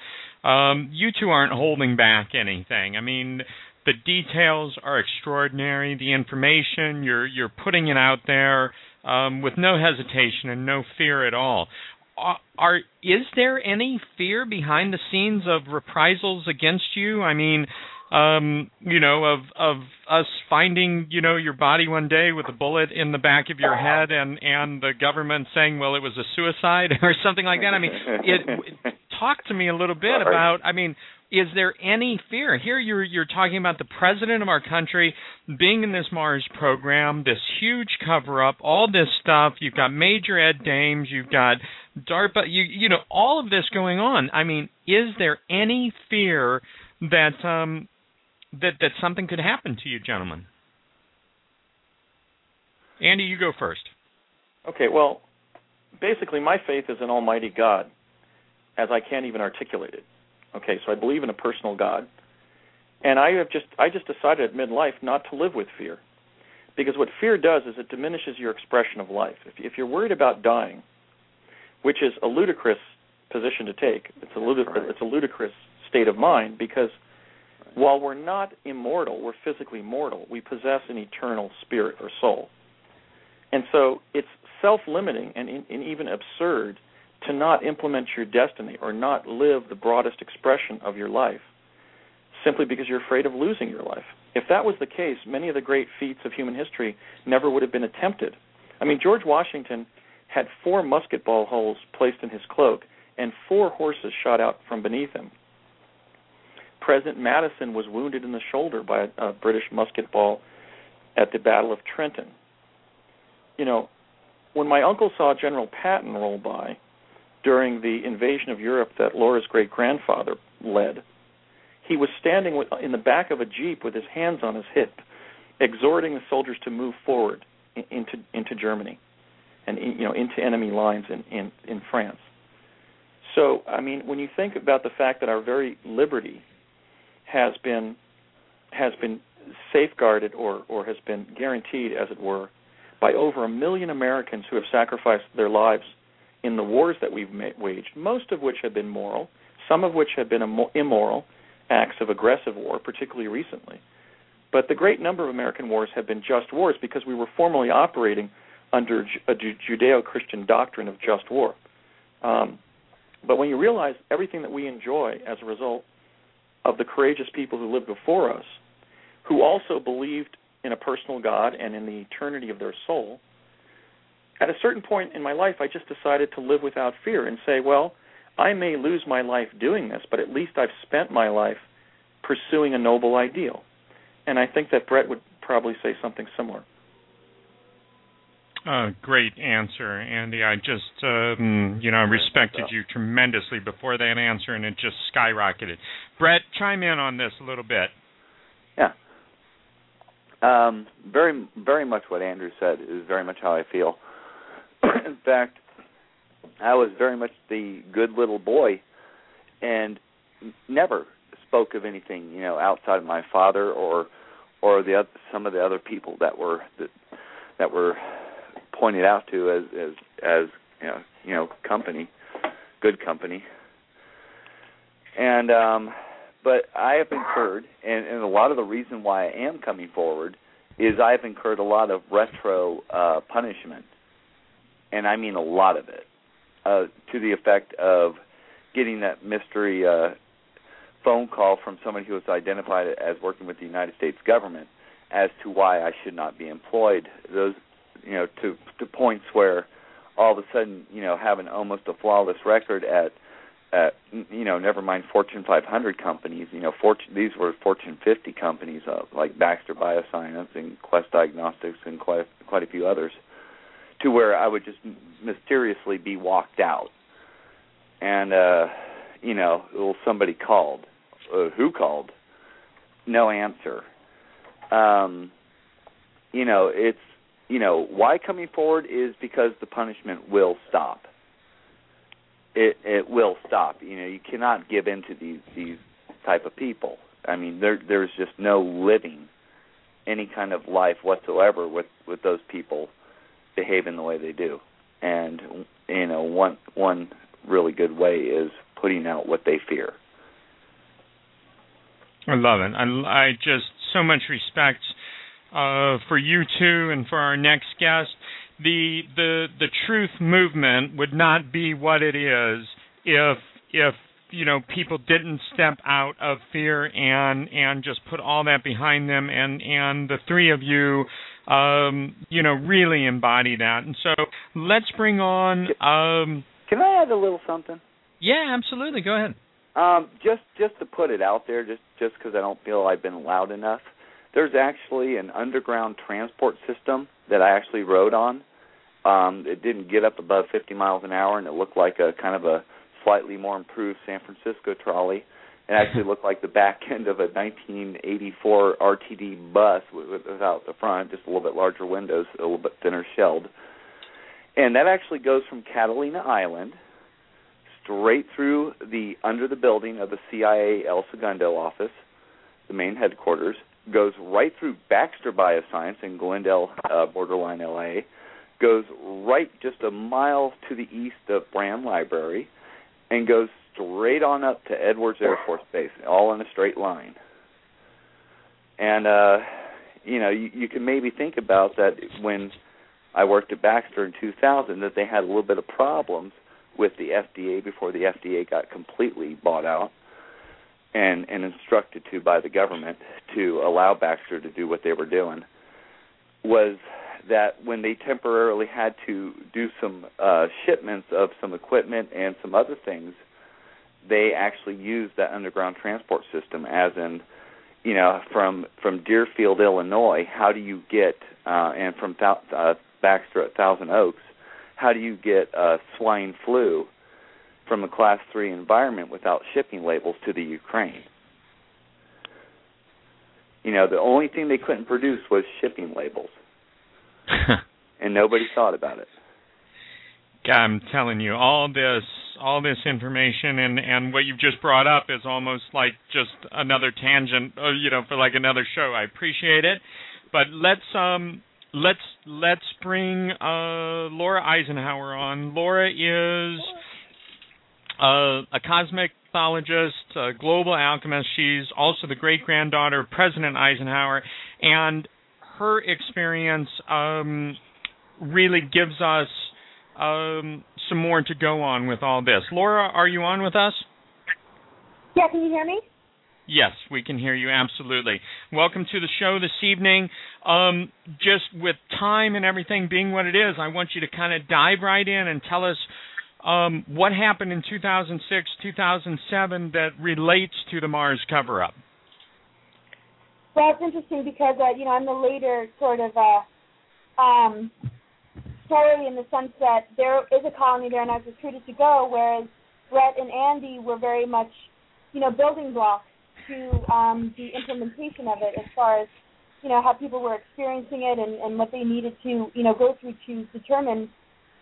Um, you two aren't holding back anything. I mean, the details are extraordinary. The information you're you're putting it out there um, with no hesitation and no fear at all. Are, are is there any fear behind the scenes of reprisals against you? I mean, um, you know, of of us finding, you know, your body one day with a bullet in the back of your head, and and the government saying, well, it was a suicide or something like that. I mean, it. Talk to me a little bit about. I mean, is there any fear here? You're you're talking about the president of our country being in this Mars program, this huge cover up, all this stuff. You've got Major Ed Dames, you've got DARPA, you you know, all of this going on. I mean, is there any fear that um that that something could happen to you, gentlemen. Andy, you go first. Okay, well, basically, my faith is in Almighty God, as I can't even articulate it. Okay, so I believe in a personal God, and I have just I just decided at midlife not to live with fear, because what fear does is it diminishes your expression of life. If, if you're worried about dying, which is a ludicrous position to take, it's a ludic- right. it's a ludicrous state of mind because while we're not immortal, we're physically mortal. We possess an eternal spirit or soul. And so it's self limiting and, and, even absurd to not implement your destiny or not live the broadest expression of your life simply because you're afraid of losing your life. If that was the case, many of the great feats of human history never would have been attempted. I mean, George Washington had four musket ball holes placed in his cloak and four horses shot out from beneath him. President Madison was wounded in the shoulder by a, a British musket ball at the Battle of Trenton. You know, when my uncle saw General Patton roll by during the invasion of Europe that Laura's great grandfather led, he was standing in the back of a jeep with his hands on his hip, exhorting the soldiers to move forward into into Germany, and you know into enemy lines in in, in France. So, I mean, when you think about the fact that our very liberty has been has been safeguarded or or has been guaranteed, as it were, by over a million Americans who have sacrificed their lives in the wars that we've waged, most of which have been moral, some of which have been immoral acts of aggressive war, particularly recently. But the great number of American wars have been just wars because we were formally operating under a Judeo-Christian doctrine of just war. Um, but when you realize everything that we enjoy as a result of the courageous people who lived before us, who also believed in a personal God and in the eternity of their soul, at a certain point in my life, I just decided to live without fear and say, well, I may lose my life doing this, but at least I've spent my life pursuing a noble ideal. And I think that Brett would probably say something similar. Uh, great answer, Andy. I just, um, you know, I respected you tremendously before that answer, and it just skyrocketed. Brett, chime in on this a little bit. Yeah. Um, very, very much what Andrew said is very much how I feel. In fact, I was very much the good little boy, and never spoke of anything, you know, outside of my father or or the some of the other people that were that that were pointed out to as as as you know you know company, good company. And um but I have incurred and, and a lot of the reason why I am coming forward is I've incurred a lot of retro uh punishment. And I mean a lot of it. Uh to the effect of getting that mystery uh phone call from somebody who was identified as working with the United States government as to why I should not be employed. Those you know to to points where all of a sudden you know having almost a flawless record at at you know never mind Fortune 500 companies you know Fortune these were Fortune 50 companies uh, like Baxter Bioscience and Quest Diagnostics and quite quite a few others to where I would just mysteriously be walked out and uh you know well somebody called uh, who called no answer um you know it's you know why coming forward is because the punishment will stop. It it will stop. You know you cannot give in to these these type of people. I mean there there's just no living any kind of life whatsoever with with those people behaving the way they do. And you know, one one really good way is putting out what they fear. I love it. I, I just so much respect uh, for you two and for our next guest. The the the truth movement would not be what it is if if you know people didn't step out of fear and and just put all that behind them and and the three of you um you know really embody that. And so let's bring on um can i add a little something? Yeah absolutely. Go ahead. Um just just to put it out there just just because i don't feel i've been loud enough there's actually an underground transport system that i actually rode on. Um it didn't get up above 50 miles an hour and it looked like a kind of a slightly more improved San Francisco trolley. It actually looked like the back end of a 1984 RTD bus without the front, just a little bit larger windows, a little bit thinner shelled. And that actually goes from Catalina Island straight through the under the building of the CIA El Segundo office, the main headquarters, goes right through Baxter Bioscience in Glendale, uh, borderline LA, goes right just a mile to the east of Brand Library, and goes straight on up to Edwards Air Force Base, all in a straight line. And uh, you know, you, you can maybe think about that when I worked at Baxter in 2000, that they had a little bit of problems with the FDA before the FDA got completely bought out and and instructed to by the government to allow Baxter to do what they were doing was that when they temporarily had to do some uh, shipments of some equipment and some other things, they actually used that underground transport system. As in, you know, from from Deerfield, Illinois, how do you get uh, and from Th- uh, Baxter at Thousand Oaks, how do you get uh, swine flu from a class three environment without shipping labels to the Ukraine? You know, the only thing they couldn't produce was shipping labels. and nobody thought about it. I'm telling you, all this, all this information, and and what you've just brought up is almost like just another tangent, uh, you know, for like another show. I appreciate it, but let's um let's let's bring uh Laura Eisenhower on. Laura is uh, a cosmic pathologist, a global alchemist. She's also the great granddaughter of President Eisenhower, and her experience um, really gives us um, some more to go on with all this. Laura, are you on with us? Yeah, can you hear me? Yes, we can hear you absolutely. Welcome to the show this evening. Um, just with time and everything being what it is, I want you to kind of dive right in and tell us um, what happened in 2006, 2007 that relates to the Mars cover up. Well, it's interesting because uh, you know I'm the later sort of uh, um, story in the sense that there is a colony there, and I was recruited to go, whereas Brett and Andy were very much, you know, building blocks to um, the implementation of it as far as you know how people were experiencing it and, and what they needed to you know go through to determine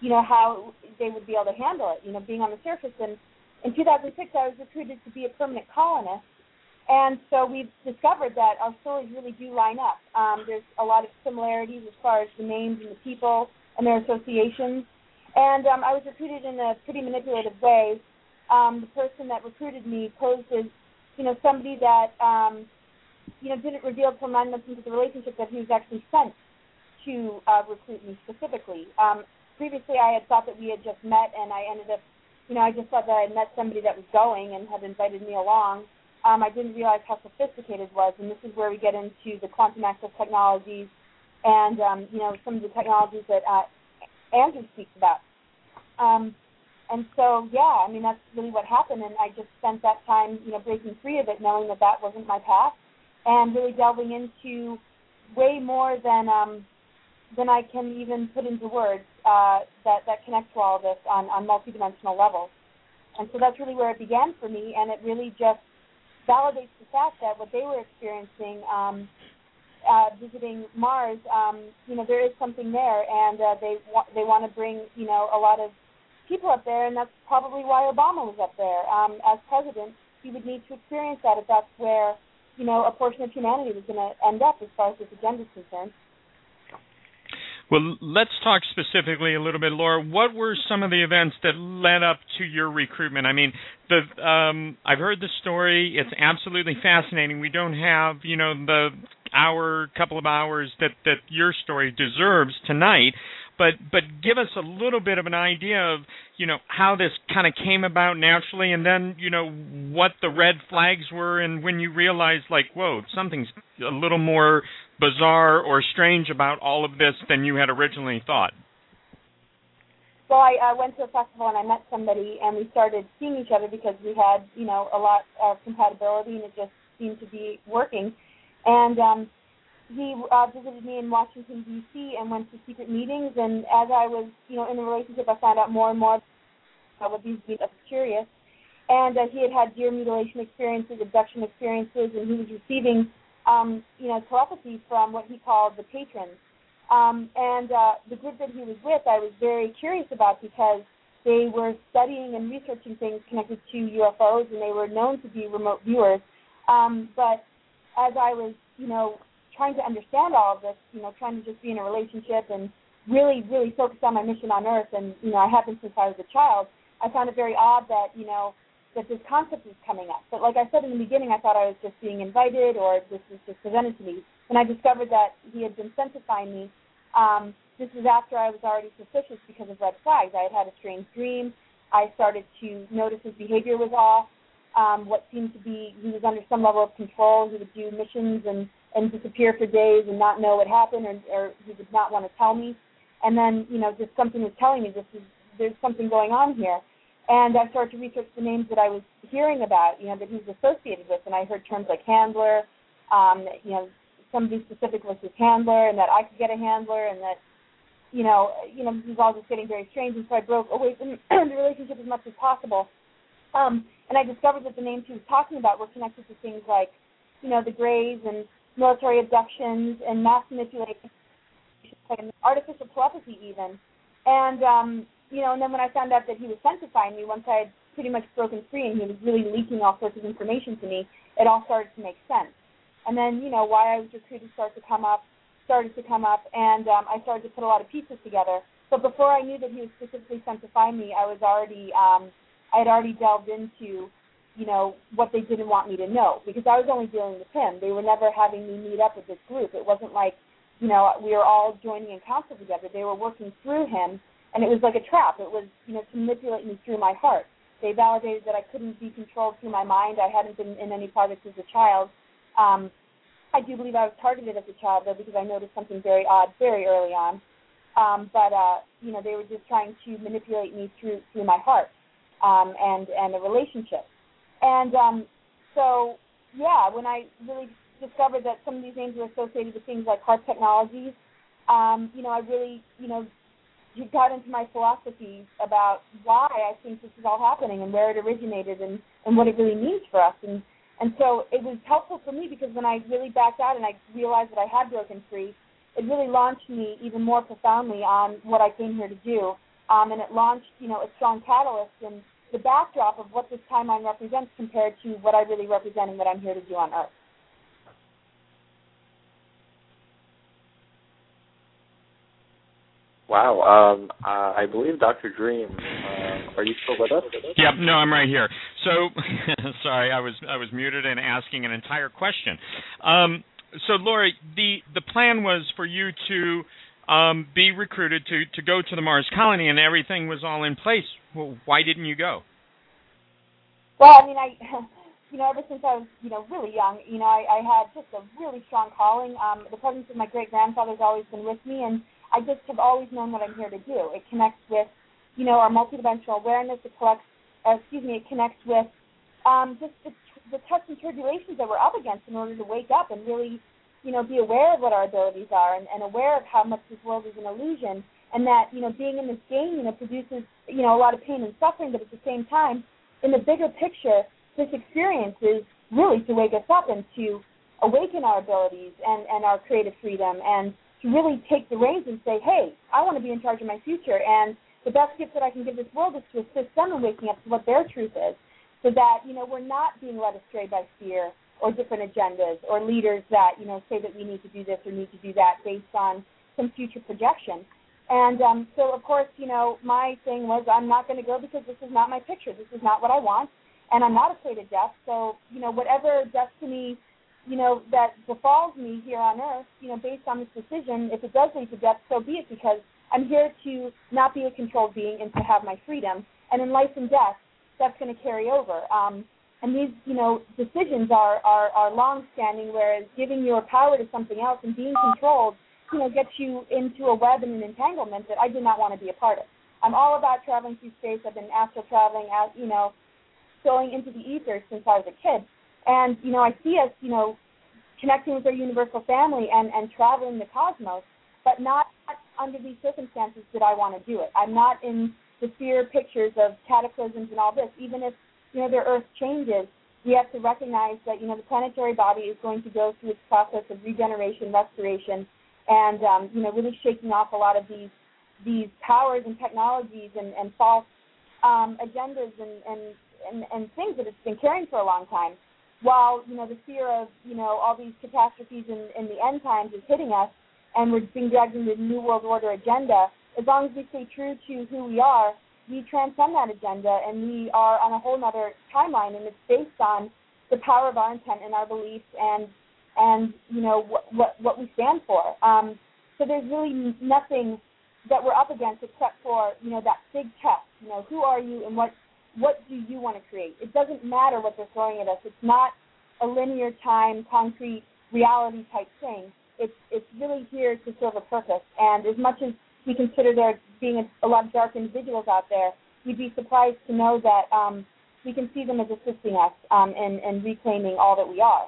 you know how they would be able to handle it. You know, being on the surface. And in 2006, I was recruited to be a permanent colonist and so we've discovered that our stories really do line up. Um, there's a lot of similarities as far as the names and the people and their associations. And um, I was recruited in a pretty manipulative way. Um, the person that recruited me posed as, you know, somebody that, um, you know, didn't reveal until nine months into the relationship that he was actually sent to uh, recruit me specifically. Um, previously, I had thought that we had just met, and I ended up, you know, I just thought that I had met somebody that was going and had invited me along um, I didn't realize how sophisticated it was, and this is where we get into the quantum access technologies and um, you know some of the technologies that uh, Andrew speaks about. Um, and so, yeah, I mean that's really what happened, and I just spent that time, you know, breaking free of it, knowing that that wasn't my path, and really delving into way more than um, than I can even put into words uh, that that connect to all of this on on multidimensional levels. And so that's really where it began for me, and it really just validates the fact that what they were experiencing um, uh, visiting Mars, um, you know, there is something there, and uh, they wa- they want to bring you know a lot of people up there, and that's probably why Obama was up there um, as president. He would need to experience that if that's where you know, a portion of humanity was going to end up as far as this agenda is concerned. Well, let's talk specifically a little bit, Laura. What were some of the events that led up to your recruitment? I mean, the um, I've heard the story. It's absolutely fascinating. We don't have, you know, the hour, couple of hours that that your story deserves tonight, but but give us a little bit of an idea of you know how this kind of came about naturally, and then you know what the red flags were, and when you realized like, whoa, something's a little more bizarre or strange about all of this than you had originally thought? Well, I, I went to a festival and I met somebody, and we started seeing each other because we had, you know, a lot of compatibility, and it just seemed to be working. And um, he uh, visited me in Washington D.C. and went to secret meetings. And as I was, you know, in the relationship, I found out more and more about these. I curious, and uh, he had had deer mutilation experiences, abduction experiences, and he was receiving um, you know, telepathy from what he called the patrons. Um, and uh, the group that he was with, I was very curious about because they were studying and researching things connected to UFOs, and they were known to be remote viewers. Um, but as I was, you know, trying to understand all of this, you know, trying to just be in a relationship and really, really focus on my mission on Earth, and you know, I have been since I was a child. I found it very odd that you know that this concept is coming up. But like I said in the beginning, I thought I was just being invited or this was just presented to me. And I discovered that he had been find me, um, this was after I was already suspicious because of red flags. I had had a strange dream. I started to notice his behavior was off. Um, what seemed to be he was under some level of control. He would do missions and and disappear for days and not know what happened, or, or he did not want to tell me. And then you know just something was telling me this is there's something going on here. And I started to research the names that I was hearing about, you know, that he's associated with, and I heard terms like handler, um, you know, somebody specific was his handler, and that I could get a handler, and that, you know, you know, this was all just getting very strange, and so I broke away from the relationship as much as possible. Um, and I discovered that the names he was talking about were connected to things like, you know, the Greys and military abductions and mass manipulation, artificial telepathy even. And um, you know, and then when I found out that he was find me, once I had pretty much broken free and he was really leaking all sorts of information to me, it all started to make sense. And then, you know, why I was recruited started to come up, started to come up, and um, I started to put a lot of pieces together. But before I knew that he was specifically sent to find me, I was already, um, I had already delved into, you know, what they didn't want me to know because I was only dealing with him. They were never having me meet up with this group. It wasn't like, you know, we were all joining in council together. They were working through him and it was like a trap. It was, you know, to manipulate me through my heart. They validated that I couldn't be controlled through my mind. I hadn't been in any projects as a child. Um, I do believe I was targeted as a child, though, because I noticed something very odd very early on. Um, but uh, you know, they were just trying to manipulate me through through my heart um, and and a relationship. And um, so, yeah, when I really discovered that some of these names were associated with things like HAARP technologies, um, you know, I really, you know, got into my philosophy about why I think this is all happening and where it originated and and what it really means for us and and so it was helpful for me because when I really backed out and I realized that I had broken free, it really launched me even more profoundly on what I came here to do. Um, and it launched, you know, a strong catalyst and the backdrop of what this timeline represents compared to what I really represent and what I'm here to do on Earth. Wow. Um, uh, I believe Dr. Dream. Uh, are you still with us? Yep. No, I'm right here. So, sorry, I was I was muted and asking an entire question. Um, so, Laura, the the plan was for you to um, be recruited to to go to the Mars colony, and everything was all in place. Well, why didn't you go? Well, I mean, I. You know, ever since I was, you know, really young, you know, I, I had just a really strong calling. Um, the presence of my great grandfather's always been with me, and I just have always known what I'm here to do. It connects with, you know, our multidimensional awareness. It collects, uh, excuse me, it connects with um, just the, the tests and tribulations that we're up against in order to wake up and really, you know, be aware of what our abilities are and, and aware of how much this world is an illusion and that, you know, being in this game, you know, produces, you know, a lot of pain and suffering, but at the same time, in the bigger picture, this experience is really to wake us up and to awaken our abilities and, and our creative freedom and to really take the reins and say, hey, I want to be in charge of my future. And the best gift that I can give this world is to assist them in waking up to what their truth is so that, you know, we're not being led astray by fear or different agendas or leaders that you know say that we need to do this or need to do that based on some future projection. And um, so, of course, you know, my thing was I'm not going to go because this is not my picture. This is not what I want, and I'm not afraid of death. So, you know, whatever destiny, you know, that befalls me here on Earth, you know, based on this decision, if it does lead to death, so be it. Because I'm here to not be a controlled being and to have my freedom. And in life and death, that's going to carry over. Um, and these, you know, decisions are are, are long standing, whereas giving your power to something else and being controlled you know, gets you into a web and an entanglement that I do not want to be a part of. I'm all about traveling through space. I've been astral traveling, as you know, going into the ether since I was a kid. And you know, I see us, you know, connecting with our universal family and and traveling the cosmos, but not under these circumstances did I want to do it. I'm not in the fear pictures of cataclysms and all this. Even if you know their Earth changes, we have to recognize that you know the planetary body is going to go through its process of regeneration, restoration, and um, you know really shaking off a lot of these these powers and technologies and, and false um, agendas and, and, and, and things that it's been carrying for a long time. While you know the fear of you know all these catastrophes in, in the end times is hitting us, and we're being dragged into the New World Order agenda, as long as we stay true to who we are, we transcend that agenda, and we are on a whole other timeline, and it's based on the power of our intent and our beliefs and and you know what what, what we stand for. Um, so there's really nothing that we're up against except for you know that big test. You know, who are you and what what do you want to create? It doesn't matter what they're throwing at us. It's not a linear time, concrete reality type thing. It's it's really here to serve a purpose. And as much as we consider there being a, a lot of dark individuals out there, you'd be surprised to know that um, we can see them as assisting us um, in, in reclaiming all that we are.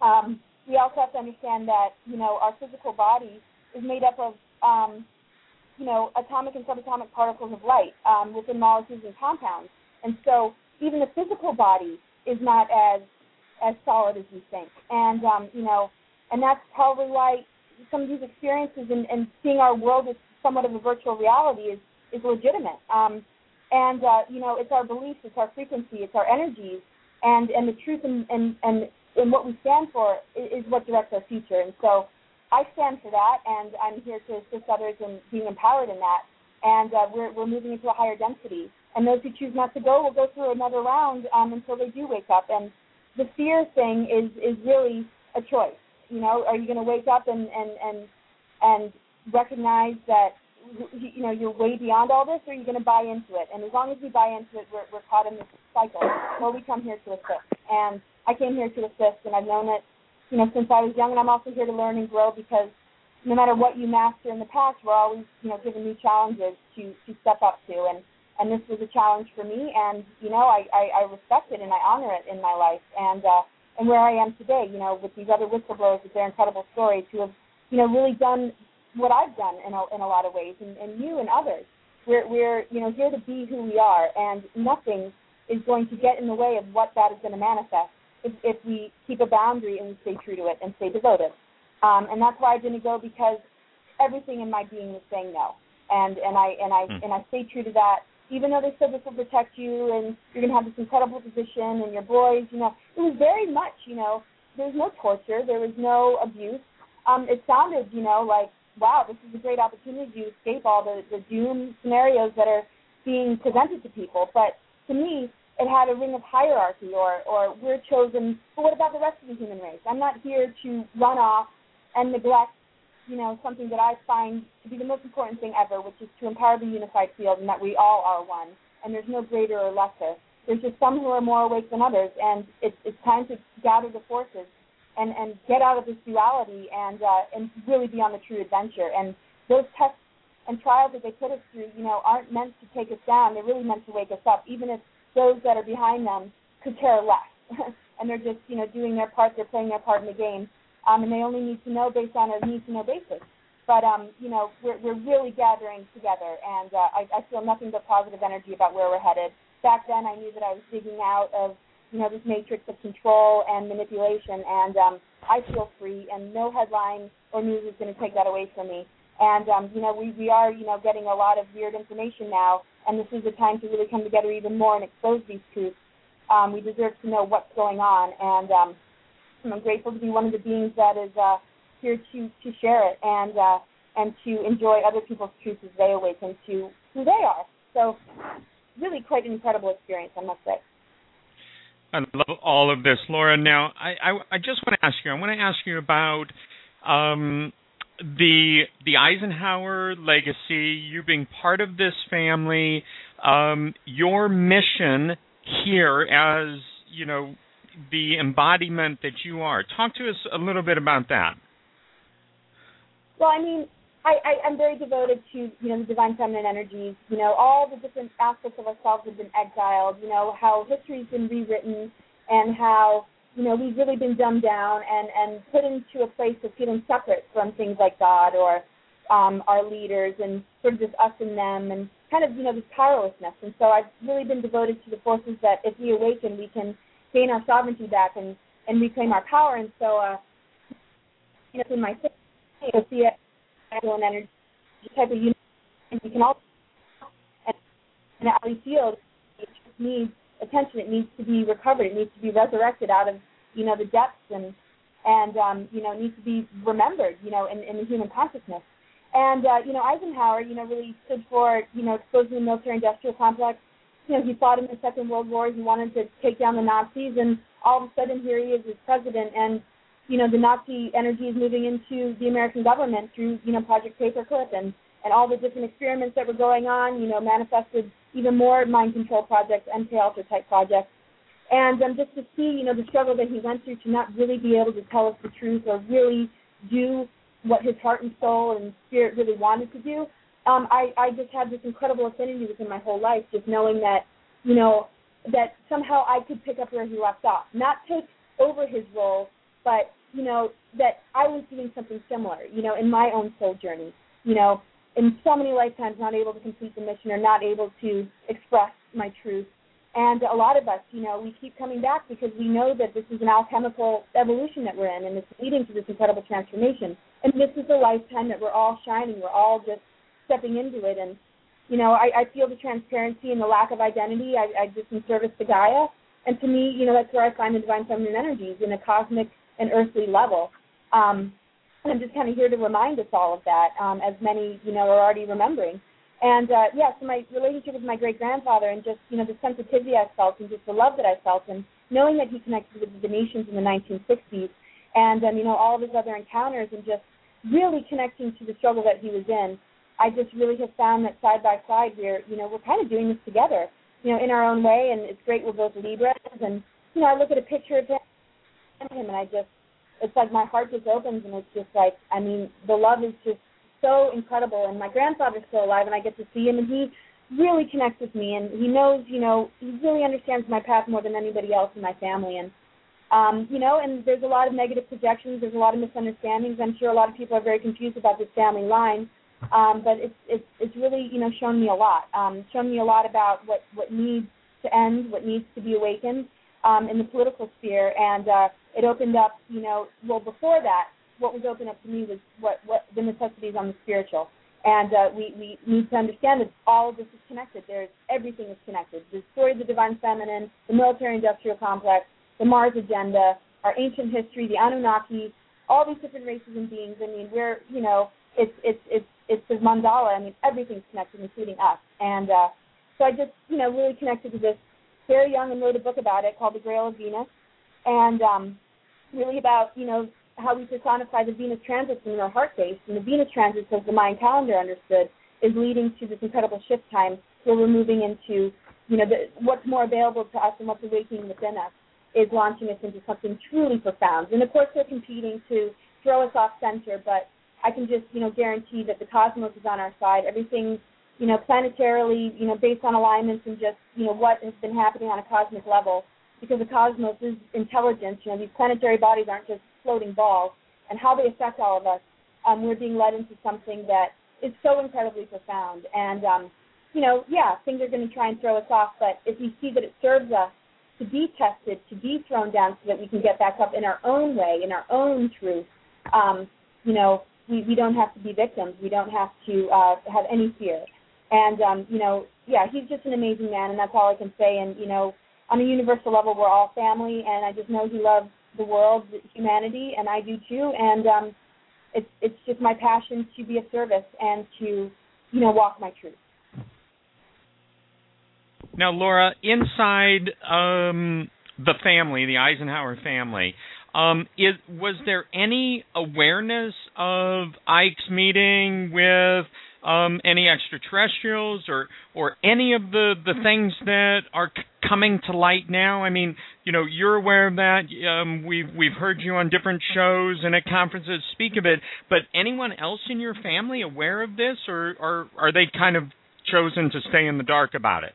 Um, we also have to understand that you know our physical body is made up of um, you know atomic and subatomic particles of light um, within molecules and compounds, and so even the physical body is not as as solid as we think, and um, you know, and that's probably why some of these experiences and, and seeing our world as somewhat of a virtual reality is is legitimate. Um, and uh, you know, it's our beliefs, it's our frequency, it's our energies, and and the truth and and, and and what we stand for is, is what directs our future. And so I stand for that, and I'm here to assist others in being empowered in that. And uh, we're, we're moving into a higher density. And those who choose not to go will go through another round um, until they do wake up. And the fear thing is is really a choice. You know, are you going to wake up and and and and recognize that you know you're way beyond all this, or are you going to buy into it? And as long as we buy into it, we're, we're caught in this cycle. Well, we come here to assist. And I came here to assist, and I've known it, you know, since I was young, and I'm also here to learn and grow because no matter what you master in the past, we're always, you know, given new challenges to to step up to, and and this was a challenge for me, and you know, I I, I respect it and I honor it in my life, and uh, and where I am today, you know, with these other whistleblowers with their incredible stories who have, you know, really done what I've done in a, in a lot of ways, and, and you and others. We're we're you know here to be who we are, and nothing is going to get in the way of what that is going to manifest if, if we keep a boundary and stay true to it and stay devoted. Um, and that's why I didn't go because everything in my being was saying no, and and I and I mm. and I stayed true to that. Even though they said this will protect you and you're going to have this incredible position and your boys, you know, it was very much, you know, there was no torture, there was no abuse. Um, it sounded, you know, like wow, this is a great opportunity to escape all the the doom scenarios that are being presented to people. But to me, it had a ring of hierarchy or or we're chosen but what about the rest of the human race i'm not here to run off and neglect you know something that i find to be the most important thing ever which is to empower the unified field and that we all are one and there's no greater or lesser there's just some who are more awake than others and it's it's time to gather the forces and and get out of this duality and uh and really be on the true adventure and those tests and trials that they put us through you know aren't meant to take us down they're really meant to wake us up even if those that are behind them could care less, and they're just you know doing their part. They're playing their part in the game, um, and they only need to know based on a need to know basis. But um, you know we're we're really gathering together, and uh, I, I feel nothing but positive energy about where we're headed. Back then, I knew that I was digging out of you know this matrix of control and manipulation, and um, I feel free, and no headline or news is going to take that away from me. And um, you know, we we are you know getting a lot of weird information now, and this is the time to really come together even more and expose these truths. Um, we deserve to know what's going on, and um, I'm grateful to be one of the beings that is uh, here to to share it and uh, and to enjoy other people's truths as they awaken to who they are. So, really, quite an incredible experience, I must say. I love all of this, Laura. Now, I, I, I just want to ask you. I want to ask you about um, the the Eisenhower legacy. You being part of this family, um, your mission here as you know the embodiment that you are. Talk to us a little bit about that. Well, I mean, I, I, I'm very devoted to you know the divine feminine energies. You know, all the different aspects of ourselves have been exiled. You know how history's been rewritten, and how you know we've really been dumbed down and and put into a place of feeling separate from things like God or um, our leaders, and sort of just us and them, and kind of you know this powerlessness. And so I've really been devoted to the forces that if we awaken, we can gain our sovereignty back and and reclaim our power. And so, uh, you know, in my you'll see it and energy type of unit. And you can also, and, and Ali Field, it needs attention. It needs to be recovered. It needs to be resurrected out of, you know, the depths and, and um, you know, needs to be remembered, you know, in, in the human consciousness. And, uh, you know, Eisenhower, you know, really stood for, you know, exposing the military-industrial complex. You know, he fought in the Second World War. He wanted to take down the Nazis, and all of a sudden here he is as president, and you know, the Nazi energy is moving into the American government through, you know, Project Paperclip and, and all the different experiments that were going on, you know, manifested even more mind control projects, MK Ultra type projects. And um, just to see, you know, the struggle that he went through to not really be able to tell us the truth or really do what his heart and soul and spirit really wanted to do, um, I, I just had this incredible affinity with him my whole life, just knowing that, you know, that somehow I could pick up where he left off. Not take over his role, but you know, that I was doing something similar, you know, in my own soul journey, you know, in so many lifetimes not able to complete the mission or not able to express my truth. And a lot of us, you know, we keep coming back because we know that this is an alchemical evolution that we're in and it's leading to this incredible transformation. And this is a lifetime that we're all shining. We're all just stepping into it. And, you know, I, I feel the transparency and the lack of identity. I, I just in service to Gaia. And to me, you know, that's where I find the divine feminine energies in a cosmic an earthly level. Um, and I'm just kind of here to remind us all of that, um, as many you know are already remembering. And uh, yeah, so my relationship with my great grandfather, and just you know the sensitivity I felt, and just the love that I felt, and knowing that he connected with the Venusians in the 1960s, and um, you know all of his other encounters, and just really connecting to the struggle that he was in. I just really have found that side by side, we're you know we're kind of doing this together, you know, in our own way, and it's great. We're both Libras, and you know I look at a picture of him him, and I just, it's like my heart just opens, and it's just like, I mean, the love is just so incredible. And my grandfather's still alive, and I get to see him, and he really connects with me, and he knows, you know, he really understands my path more than anybody else in my family, and um, you know, and there's a lot of negative projections, there's a lot of misunderstandings. I'm sure a lot of people are very confused about this family line. Um, but it's it's it's really you know shown me a lot, um, shown me a lot about what what needs to end, what needs to be awakened, um, in the political sphere, and uh, it opened up, you know, well before that, what was opened up to me was what what the necessities on the spiritual, and uh, we we need to understand that all of this is connected. There's everything is connected. The story of the divine feminine, the military-industrial complex, the Mars agenda, our ancient history, the Anunnaki, all these different races and beings. I mean, we're you know, it's it's it's it's the mandala. I mean, everything's connected, including us, and uh, so I just you know really connected to this very young and wrote a book about it called The Grail of Venus, and um, really about you know how we personify the Venus transits in our heart base. And the Venus transits, as the Mayan calendar understood, is leading to this incredible shift time where we're moving into you know the, what's more available to us and what's awakening within us is launching us into something truly profound. And of course, they're competing to throw us off center, but I can just you know guarantee that the cosmos is on our side. Everything you know, planetarily, you know, based on alignments and just, you know, what has been happening on a cosmic level. Because the cosmos is intelligence, you know, these planetary bodies aren't just floating balls, and how they affect all of us. Um, we're being led into something that is so incredibly profound. And, um, you know, yeah, things are going to try and throw us off, but if we see that it serves us to be tested, to be thrown down so that we can get back up in our own way, in our own truth, um, you know, we, we don't have to be victims. We don't have to uh, have any fear. And um, you know, yeah, he's just an amazing man, and that's all I can say. And you know, on a universal level, we're all family, and I just know he loves the world, humanity, and I do too. And um, it's it's just my passion to be of service and to you know walk my truth. Now, Laura, inside um, the family, the Eisenhower family, um, is, was there any awareness of Ike's meeting with um, any extraterrestrials or or any of the the things that are c- coming to light now? I mean, you know, you're aware of that. Um, we've we've heard you on different shows and at conferences speak of it. But anyone else in your family aware of this, or or are they kind of chosen to stay in the dark about it?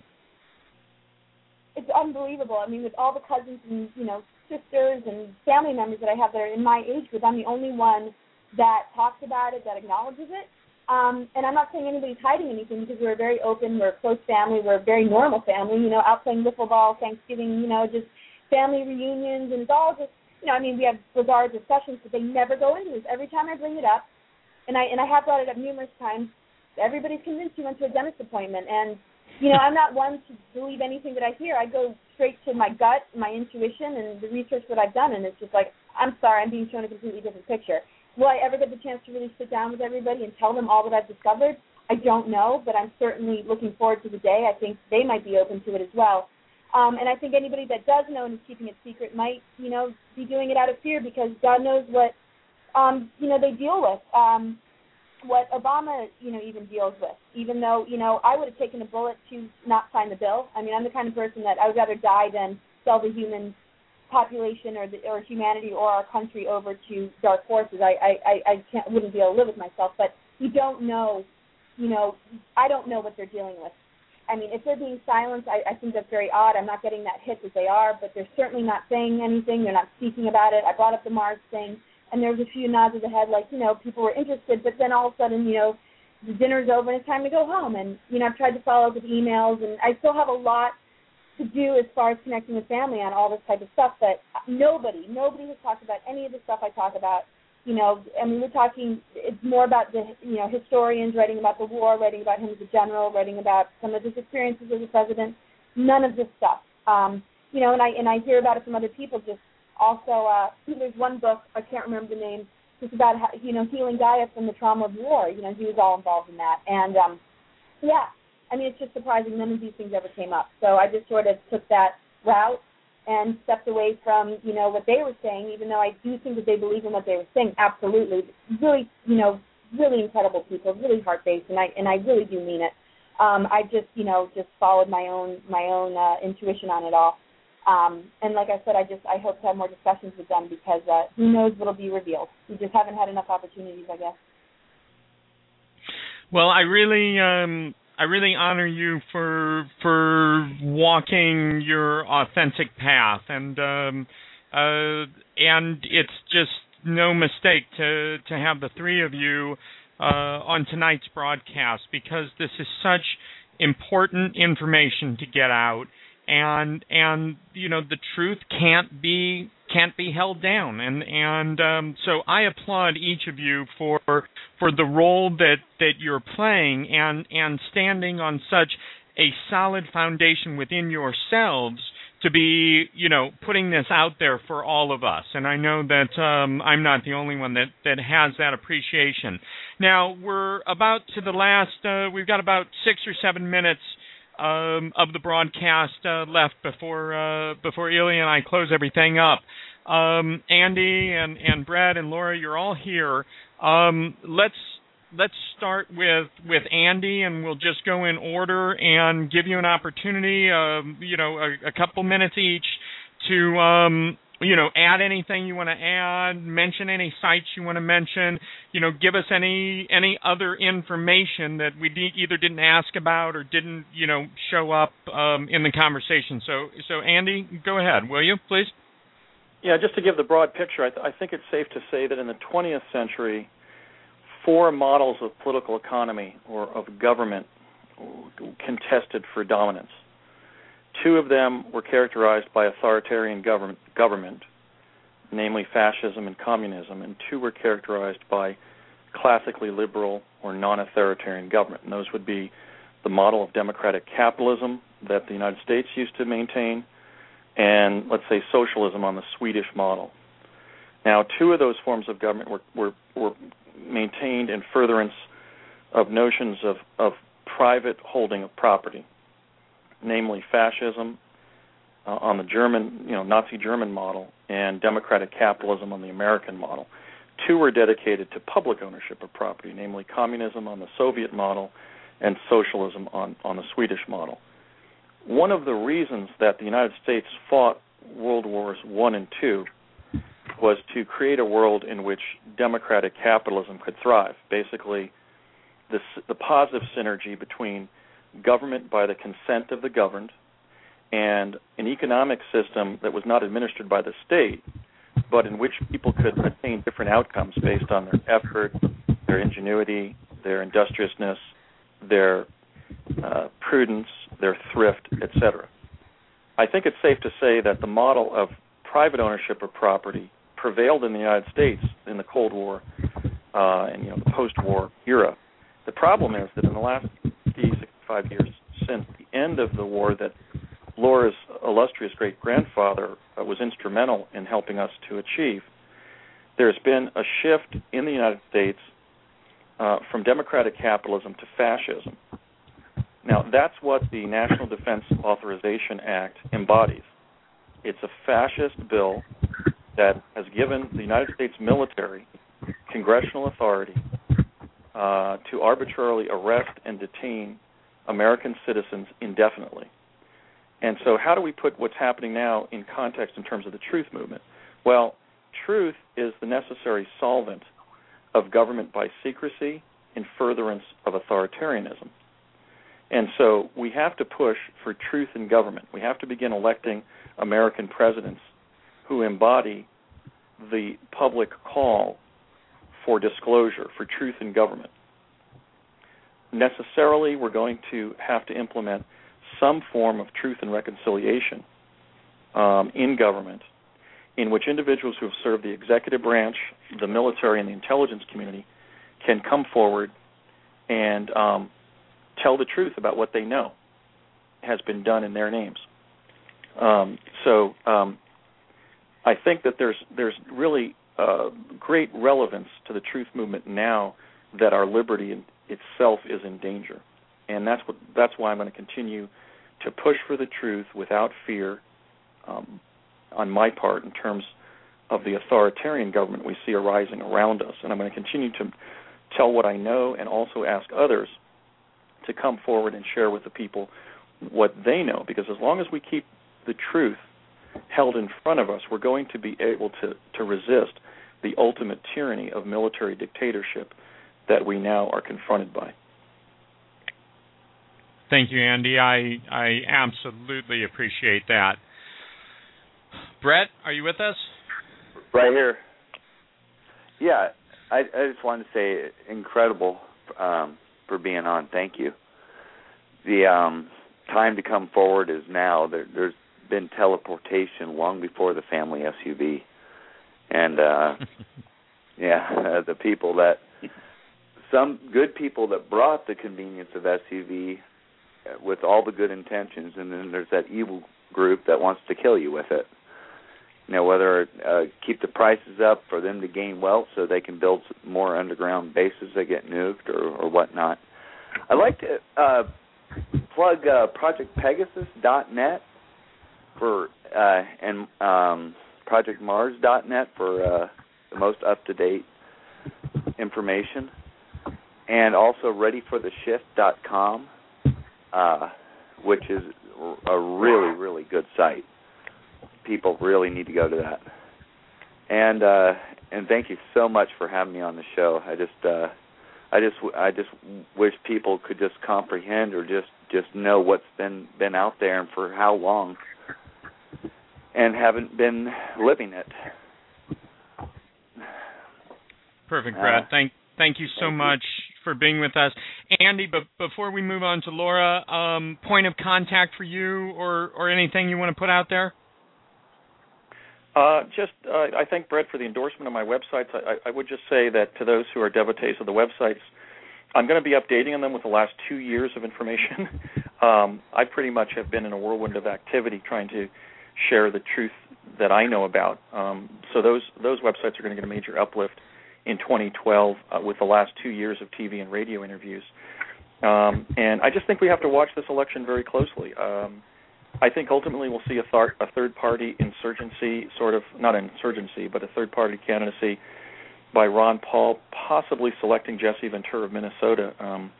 It's unbelievable. I mean, with all the cousins and you know sisters and family members that I have that are in my age group, I'm the only one that talks about it, that acknowledges it. Um, and I'm not saying anybody's hiding anything because we're very open, we're a close family, we're a very normal family, you know, out playing wiffle ball, Thanksgiving, you know, just family reunions, and it's all just, you know, I mean, we have bizarre discussions, but they never go into this. Every time I bring it up, and I and I have brought it up numerous times, everybody's convinced you went to a dentist appointment, and you know, I'm not one to believe anything that I hear. I go straight to my gut, my intuition, and the research that I've done, and it's just like, I'm sorry, I'm being shown a completely different picture. Will I ever get the chance to really sit down with everybody and tell them all that I've discovered? I don't know, but I'm certainly looking forward to the day. I think they might be open to it as well. Um, and I think anybody that does know and is keeping it secret might, you know, be doing it out of fear because God knows what, um, you know, they deal with. Um, what Obama, you know, even deals with. Even though, you know, I would have taken a bullet to not sign the bill. I mean, I'm the kind of person that I would rather die than sell the human population or the or humanity or our country over to dark forces. I I I, can't wouldn't be able to live with myself. But you don't know, you know, I don't know what they're dealing with. I mean, if they're being silenced, I, I think that's very odd. I'm not getting that hit that they are, but they're certainly not saying anything. They're not speaking about it. I brought up the Mars thing, and there was a few nods of the head, like you know, people were interested. But then all of a sudden, you know, the dinner's over and it's time to go home. And you know, I've tried to follow up with emails, and I still have a lot to do as far as connecting with family on all this type of stuff. But nobody, nobody has talked about any of the stuff I talk about. You know, I mean, we're talking. It's more about the you know historians writing about the war, writing about him as a general, writing about some of his experiences as a president. None of this stuff. Um, you know, and I and I hear about it from other people. Just also, uh, there's one book I can't remember the name. Just about how, you know healing Gaia from the trauma of war. You know, he was all involved in that. And um, yeah, I mean, it's just surprising none of these things ever came up. So I just sort of took that route and stepped away from, you know, what they were saying, even though I do think that they believe in what they were saying. Absolutely. Really, you know, really incredible people, really heart based and I and I really do mean it. Um, I just, you know, just followed my own my own uh, intuition on it all. Um, and like I said, I just I hope to have more discussions with them because uh, who knows what'll be revealed. We just haven't had enough opportunities, I guess. Well, I really um I really honor you for for walking your authentic path. And um uh and it's just no mistake to to have the three of you uh on tonight's broadcast because this is such important information to get out and and you know the truth can't be can't be held down. And and um, so I applaud each of you for for the role that that you're playing and and standing on such a solid foundation within yourselves to be you know putting this out there for all of us. And I know that um, I'm not the only one that that has that appreciation. Now we're about to the last uh, we've got about 6 or 7 minutes um, of the broadcast uh, left before uh, before Ilya and I close everything up. Um, Andy and and Brett and Laura, you're all here. Um, let's let's start with with Andy, and we'll just go in order and give you an opportunity. Um, you know, a, a couple minutes each to um, you know, add anything you want to add, mention any sites you want to mention, you know, give us any any other information that we de- either didn't ask about or didn't, you know, show up um, in the conversation. So, so Andy, go ahead, will you, please? Yeah, just to give the broad picture, I, th- I think it's safe to say that in the 20th century, four models of political economy or of government contested for dominance. Two of them were characterized by authoritarian government, government, namely fascism and communism, and two were characterized by classically liberal or non-authoritarian government. And those would be the model of democratic capitalism that the United States used to maintain, and let's say socialism on the Swedish model. Now, two of those forms of government were were, were maintained in furtherance of notions of, of private holding of property, namely fascism uh, on the German, you know, Nazi German model and democratic capitalism on the American model. Two were dedicated to public ownership of property, namely communism on the Soviet model and socialism on, on the Swedish model. One of the reasons that the United States fought World Wars One and Two was to create a world in which democratic capitalism could thrive. Basically, the positive synergy between government by the consent of the governed and an economic system that was not administered by the state, but in which people could attain different outcomes based on their effort, their ingenuity, their industriousness, their uh, prudence, their thrift, etc. I think it's safe to say that the model of private ownership of property prevailed in the United States in the Cold War uh, and you know the post-war era. The problem is that in the last 65 years since the end of the war, that Laura's illustrious great grandfather uh, was instrumental in helping us to achieve. There's been a shift in the United States uh, from democratic capitalism to fascism. Now, that's what the National Defense Authorization Act embodies. It's a fascist bill that has given the United States military congressional authority uh, to arbitrarily arrest and detain American citizens indefinitely. And so, how do we put what's happening now in context in terms of the truth movement? Well, truth is the necessary solvent of government by secrecy in furtherance of authoritarianism. And so we have to push for truth in government. We have to begin electing American presidents who embody the public call for disclosure, for truth in government. Necessarily, we're going to have to implement some form of truth and reconciliation um, in government in which individuals who have served the executive branch, the military, and the intelligence community can come forward and um, tell the truth about what they know has been done in their names. Um, so um, I think that there's there's really uh, great relevance to the truth movement now that our liberty in itself is in danger, and that's what that's why I'm going to continue to push for the truth without fear um, on my part in terms of the authoritarian government we see arising around us, and I'm going to continue to tell what I know and also ask others to come forward and share with the people what they know. Because as long as we keep the truth held in front of us, we're going to be able to, to resist the ultimate tyranny of military dictatorship that we now are confronted by. Thank you, Andy. I I absolutely appreciate that. Brett, are you with us? Right here. Yeah, I, I just wanted to say incredible um, for being on. Thank you. The um, time to come forward is now. There, there's been teleportation long before the family SUV, and uh, yeah, uh, the people that some good people that brought the convenience of SUV uh, with all the good intentions, and then there's that evil group that wants to kill you with it. You know, whether uh, keep the prices up for them to gain wealth so they can build more underground bases that get nuked or, or whatnot. I'd like to uh, plug uh, ProjectPegasus.net for uh, and um, ProjectMars.net for uh, the most up to date information, and also ReadyForTheShift.com, uh, which is a really really good site. People really need to go to that. And uh, and thank you so much for having me on the show. I just uh, I just I just wish people could just comprehend or just just know what's been been out there and for how long and haven't been living it. Perfect, Brad. Uh, thank thank you so thank much you. for being with us, Andy. But before we move on to Laura, um, point of contact for you, or or anything you want to put out there? Uh, just, uh, I thank Brett for the endorsement of my websites. I, I, would just say that to those who are devotees of the websites, I'm going to be updating on them with the last two years of information. um, I pretty much have been in a whirlwind of activity trying to share the truth that I know about. Um, so those those websites are going to get a major uplift in 2012 uh, with the last two years of TV and radio interviews. Um, and I just think we have to watch this election very closely. Um, I think ultimately we'll see a, thar- a third party insurgency, sort of not insurgency, but a third party candidacy by Ron Paul, possibly selecting Jesse Ventura of Minnesota um,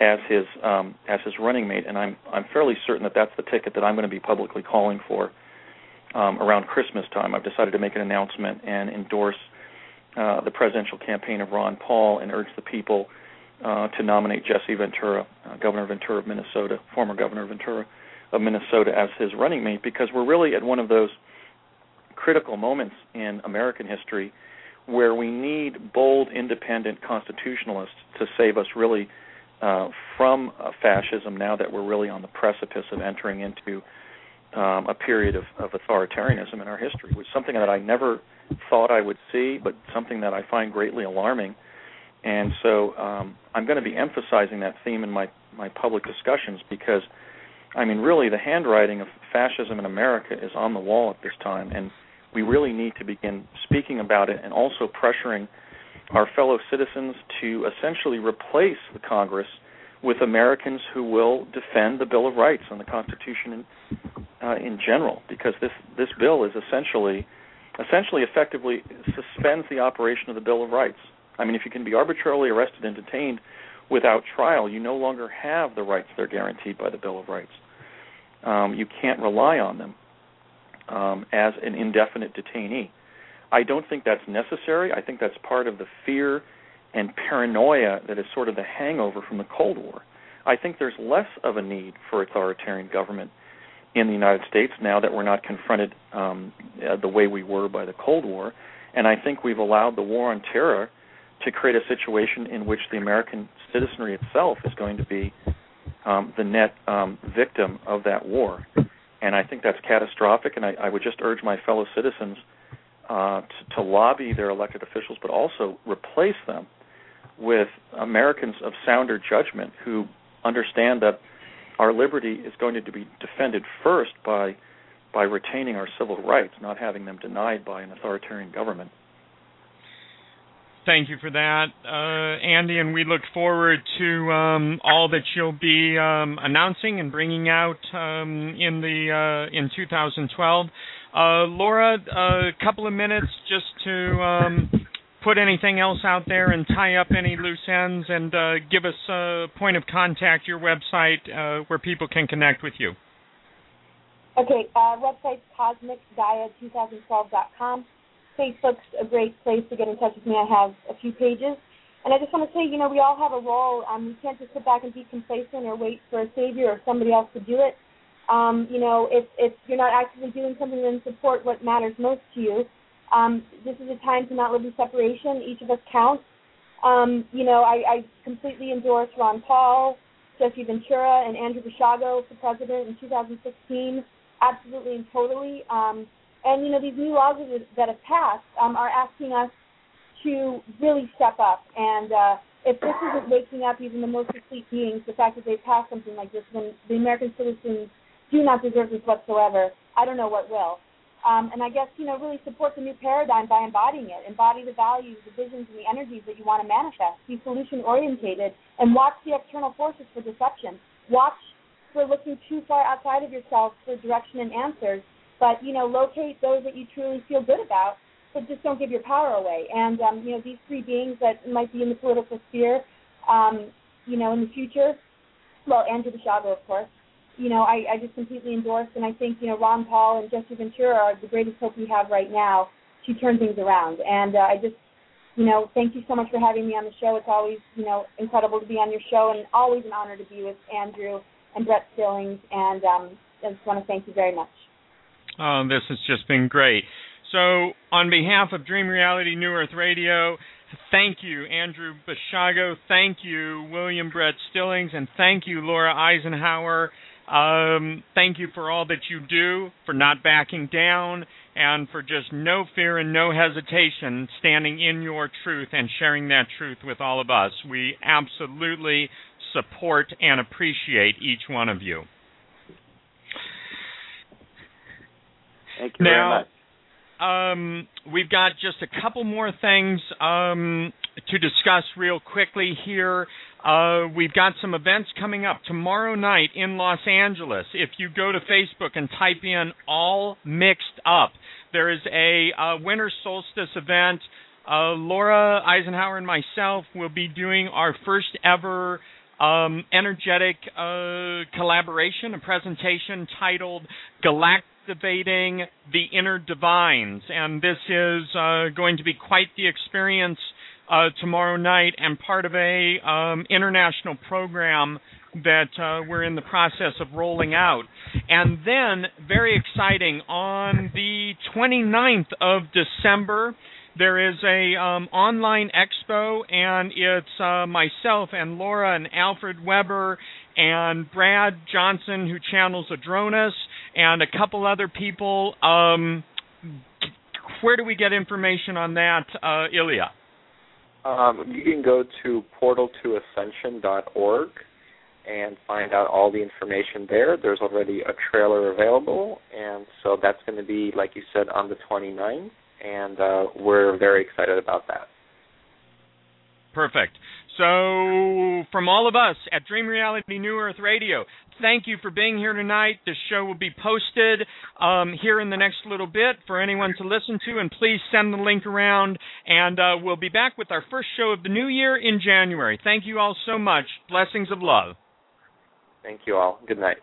as his um, as his running mate. And I'm I'm fairly certain that that's the ticket that I'm going to be publicly calling for um, around Christmas time. I've decided to make an announcement and endorse uh, the presidential campaign of Ron Paul and urge the people uh, to nominate Jesse Ventura, uh, Governor Ventura of Minnesota, former Governor Ventura of Minnesota, as his running mate, because we're really at one of those critical moments in American history where we need bold, independent constitutionalists to save us really uh, from uh, fascism now that we're really on the precipice of entering into um, a period of, of authoritarianism in our history, which is something that I never thought I would see, but something that I find greatly alarming. And so um, I'm going to be emphasizing that theme in my, my public discussions because, I mean, really, the handwriting of fascism in America is on the wall at this time, and we really need to begin speaking about it and also pressuring our fellow citizens to essentially replace the Congress with Americans who will defend the Bill of Rights and the Constitution in, uh, in general, because this this bill is essentially essentially effectively suspends the operation of the Bill of Rights. I mean, if you can be arbitrarily arrested and detained without trial, you no longer have the rights that are guaranteed by the Bill of Rights. Um, you can't rely on them um, as an indefinite detainee. I don't think that's necessary. I think that's part of the fear and paranoia that is sort of the hangover from the Cold War. I think there's less of a need for authoritarian government in the United States now that we're not confronted um, uh, the way we were by the Cold War. And I think we've allowed the war on terror to create a situation in which the American citizenry itself is going to be um, the net um, victim of that war. And I think that's catastrophic. And I, I would just urge my fellow citizens uh, to, to lobby their elected officials, but also replace them with Americans of sounder judgment who understand that our liberty is going to be defended first by by retaining our civil rights, not having them denied by an authoritarian government. Thank you for that, uh, Andy, and we look forward to um, all that you'll be um, announcing and bringing out um, in the uh, in 2012. Uh, Laura, a couple of minutes just to um, put anything else out there and tie up any loose ends and uh, give us a point of contact, your website, uh, where people can connect with you. Okay, uh, website's cosmicgaia2012.com. Facebook's a great place to get in touch with me. I have a few pages. And I just want to say, you know, we all have a role. Um, we can't just sit back and be complacent or wait for a savior or somebody else to do it. Um, you know, if if you're not actively doing something, then support what matters most to you. Um, this is a time to not live in separation. Each of us counts. Um, you know, I, I completely endorse Ron Paul, Jesse Ventura, and Andrew Basiago for president in 2016. Absolutely and totally. Um, and you know, these new laws that have passed um, are asking us to really step up. And uh, if this isn't waking up even the most asleep beings, the fact that they passed something like this, when the American citizens do not deserve this whatsoever. I don't know what will. Um, and I guess, you know, really support the new paradigm by embodying it. Embody the values, the visions, and the energies that you want to manifest. Be solution orientated and watch the external forces for deception. Watch for looking too far outside of yourself for direction and answers. But, you know, locate those that you truly feel good about, but just don't give your power away. And, um, you know, these three beings that might be in the political sphere, um, you know, in the future, well, Andrew Basiago, of course, you know, I, I just completely endorse, and I think you know Ron Paul and Jesse Ventura are the greatest hope we have right now to turn things around. And uh, I just, you know, thank you so much for having me on the show. It's always you know incredible to be on your show, and always an honor to be with Andrew and Brett Stillings. And um, I just want to thank you very much. Oh, this has just been great. So, on behalf of Dream Reality New Earth Radio, thank you, Andrew Basiago. Thank you, William Brett Stillings. And thank you, Laura Eisenhower. Um, thank you for all that you do, for not backing down, and for just no fear and no hesitation standing in your truth and sharing that truth with all of us. We absolutely support and appreciate each one of you. Thank you now, very much. um, we've got just a couple more things um, to discuss real quickly here. Uh, we've got some events coming up tomorrow night in Los Angeles. If you go to Facebook and type in "all mixed up," there is a uh, winter solstice event. Uh, Laura Eisenhower and myself will be doing our first ever um, energetic uh, collaboration, a presentation titled Galactivating the Inner Divines. And this is uh, going to be quite the experience uh, tomorrow night and part of a um, international program that uh, we're in the process of rolling out. And then, very exciting, on the 29th of December, there is a um, online expo, and it's uh, myself and Laura and Alfred Webre and Brad Johnson, who channels Adronis, and a couple other people. Um, where do we get information on that, uh, Ilya? Um, you can go to portaltoascension.org and find out all the information there. There's already a trailer available, and so that's going to be, like you said, on the 29th and uh, we're very excited about that. Perfect. So, from all of us at Dream Reality New Earth Radio, thank you for being here tonight. This show will be posted um, here in the next little bit for anyone to listen to, and please send the link around. And uh, we'll be back with our first show of the new year in January. Thank you all so much. Blessings of love. Thank you all. Good night.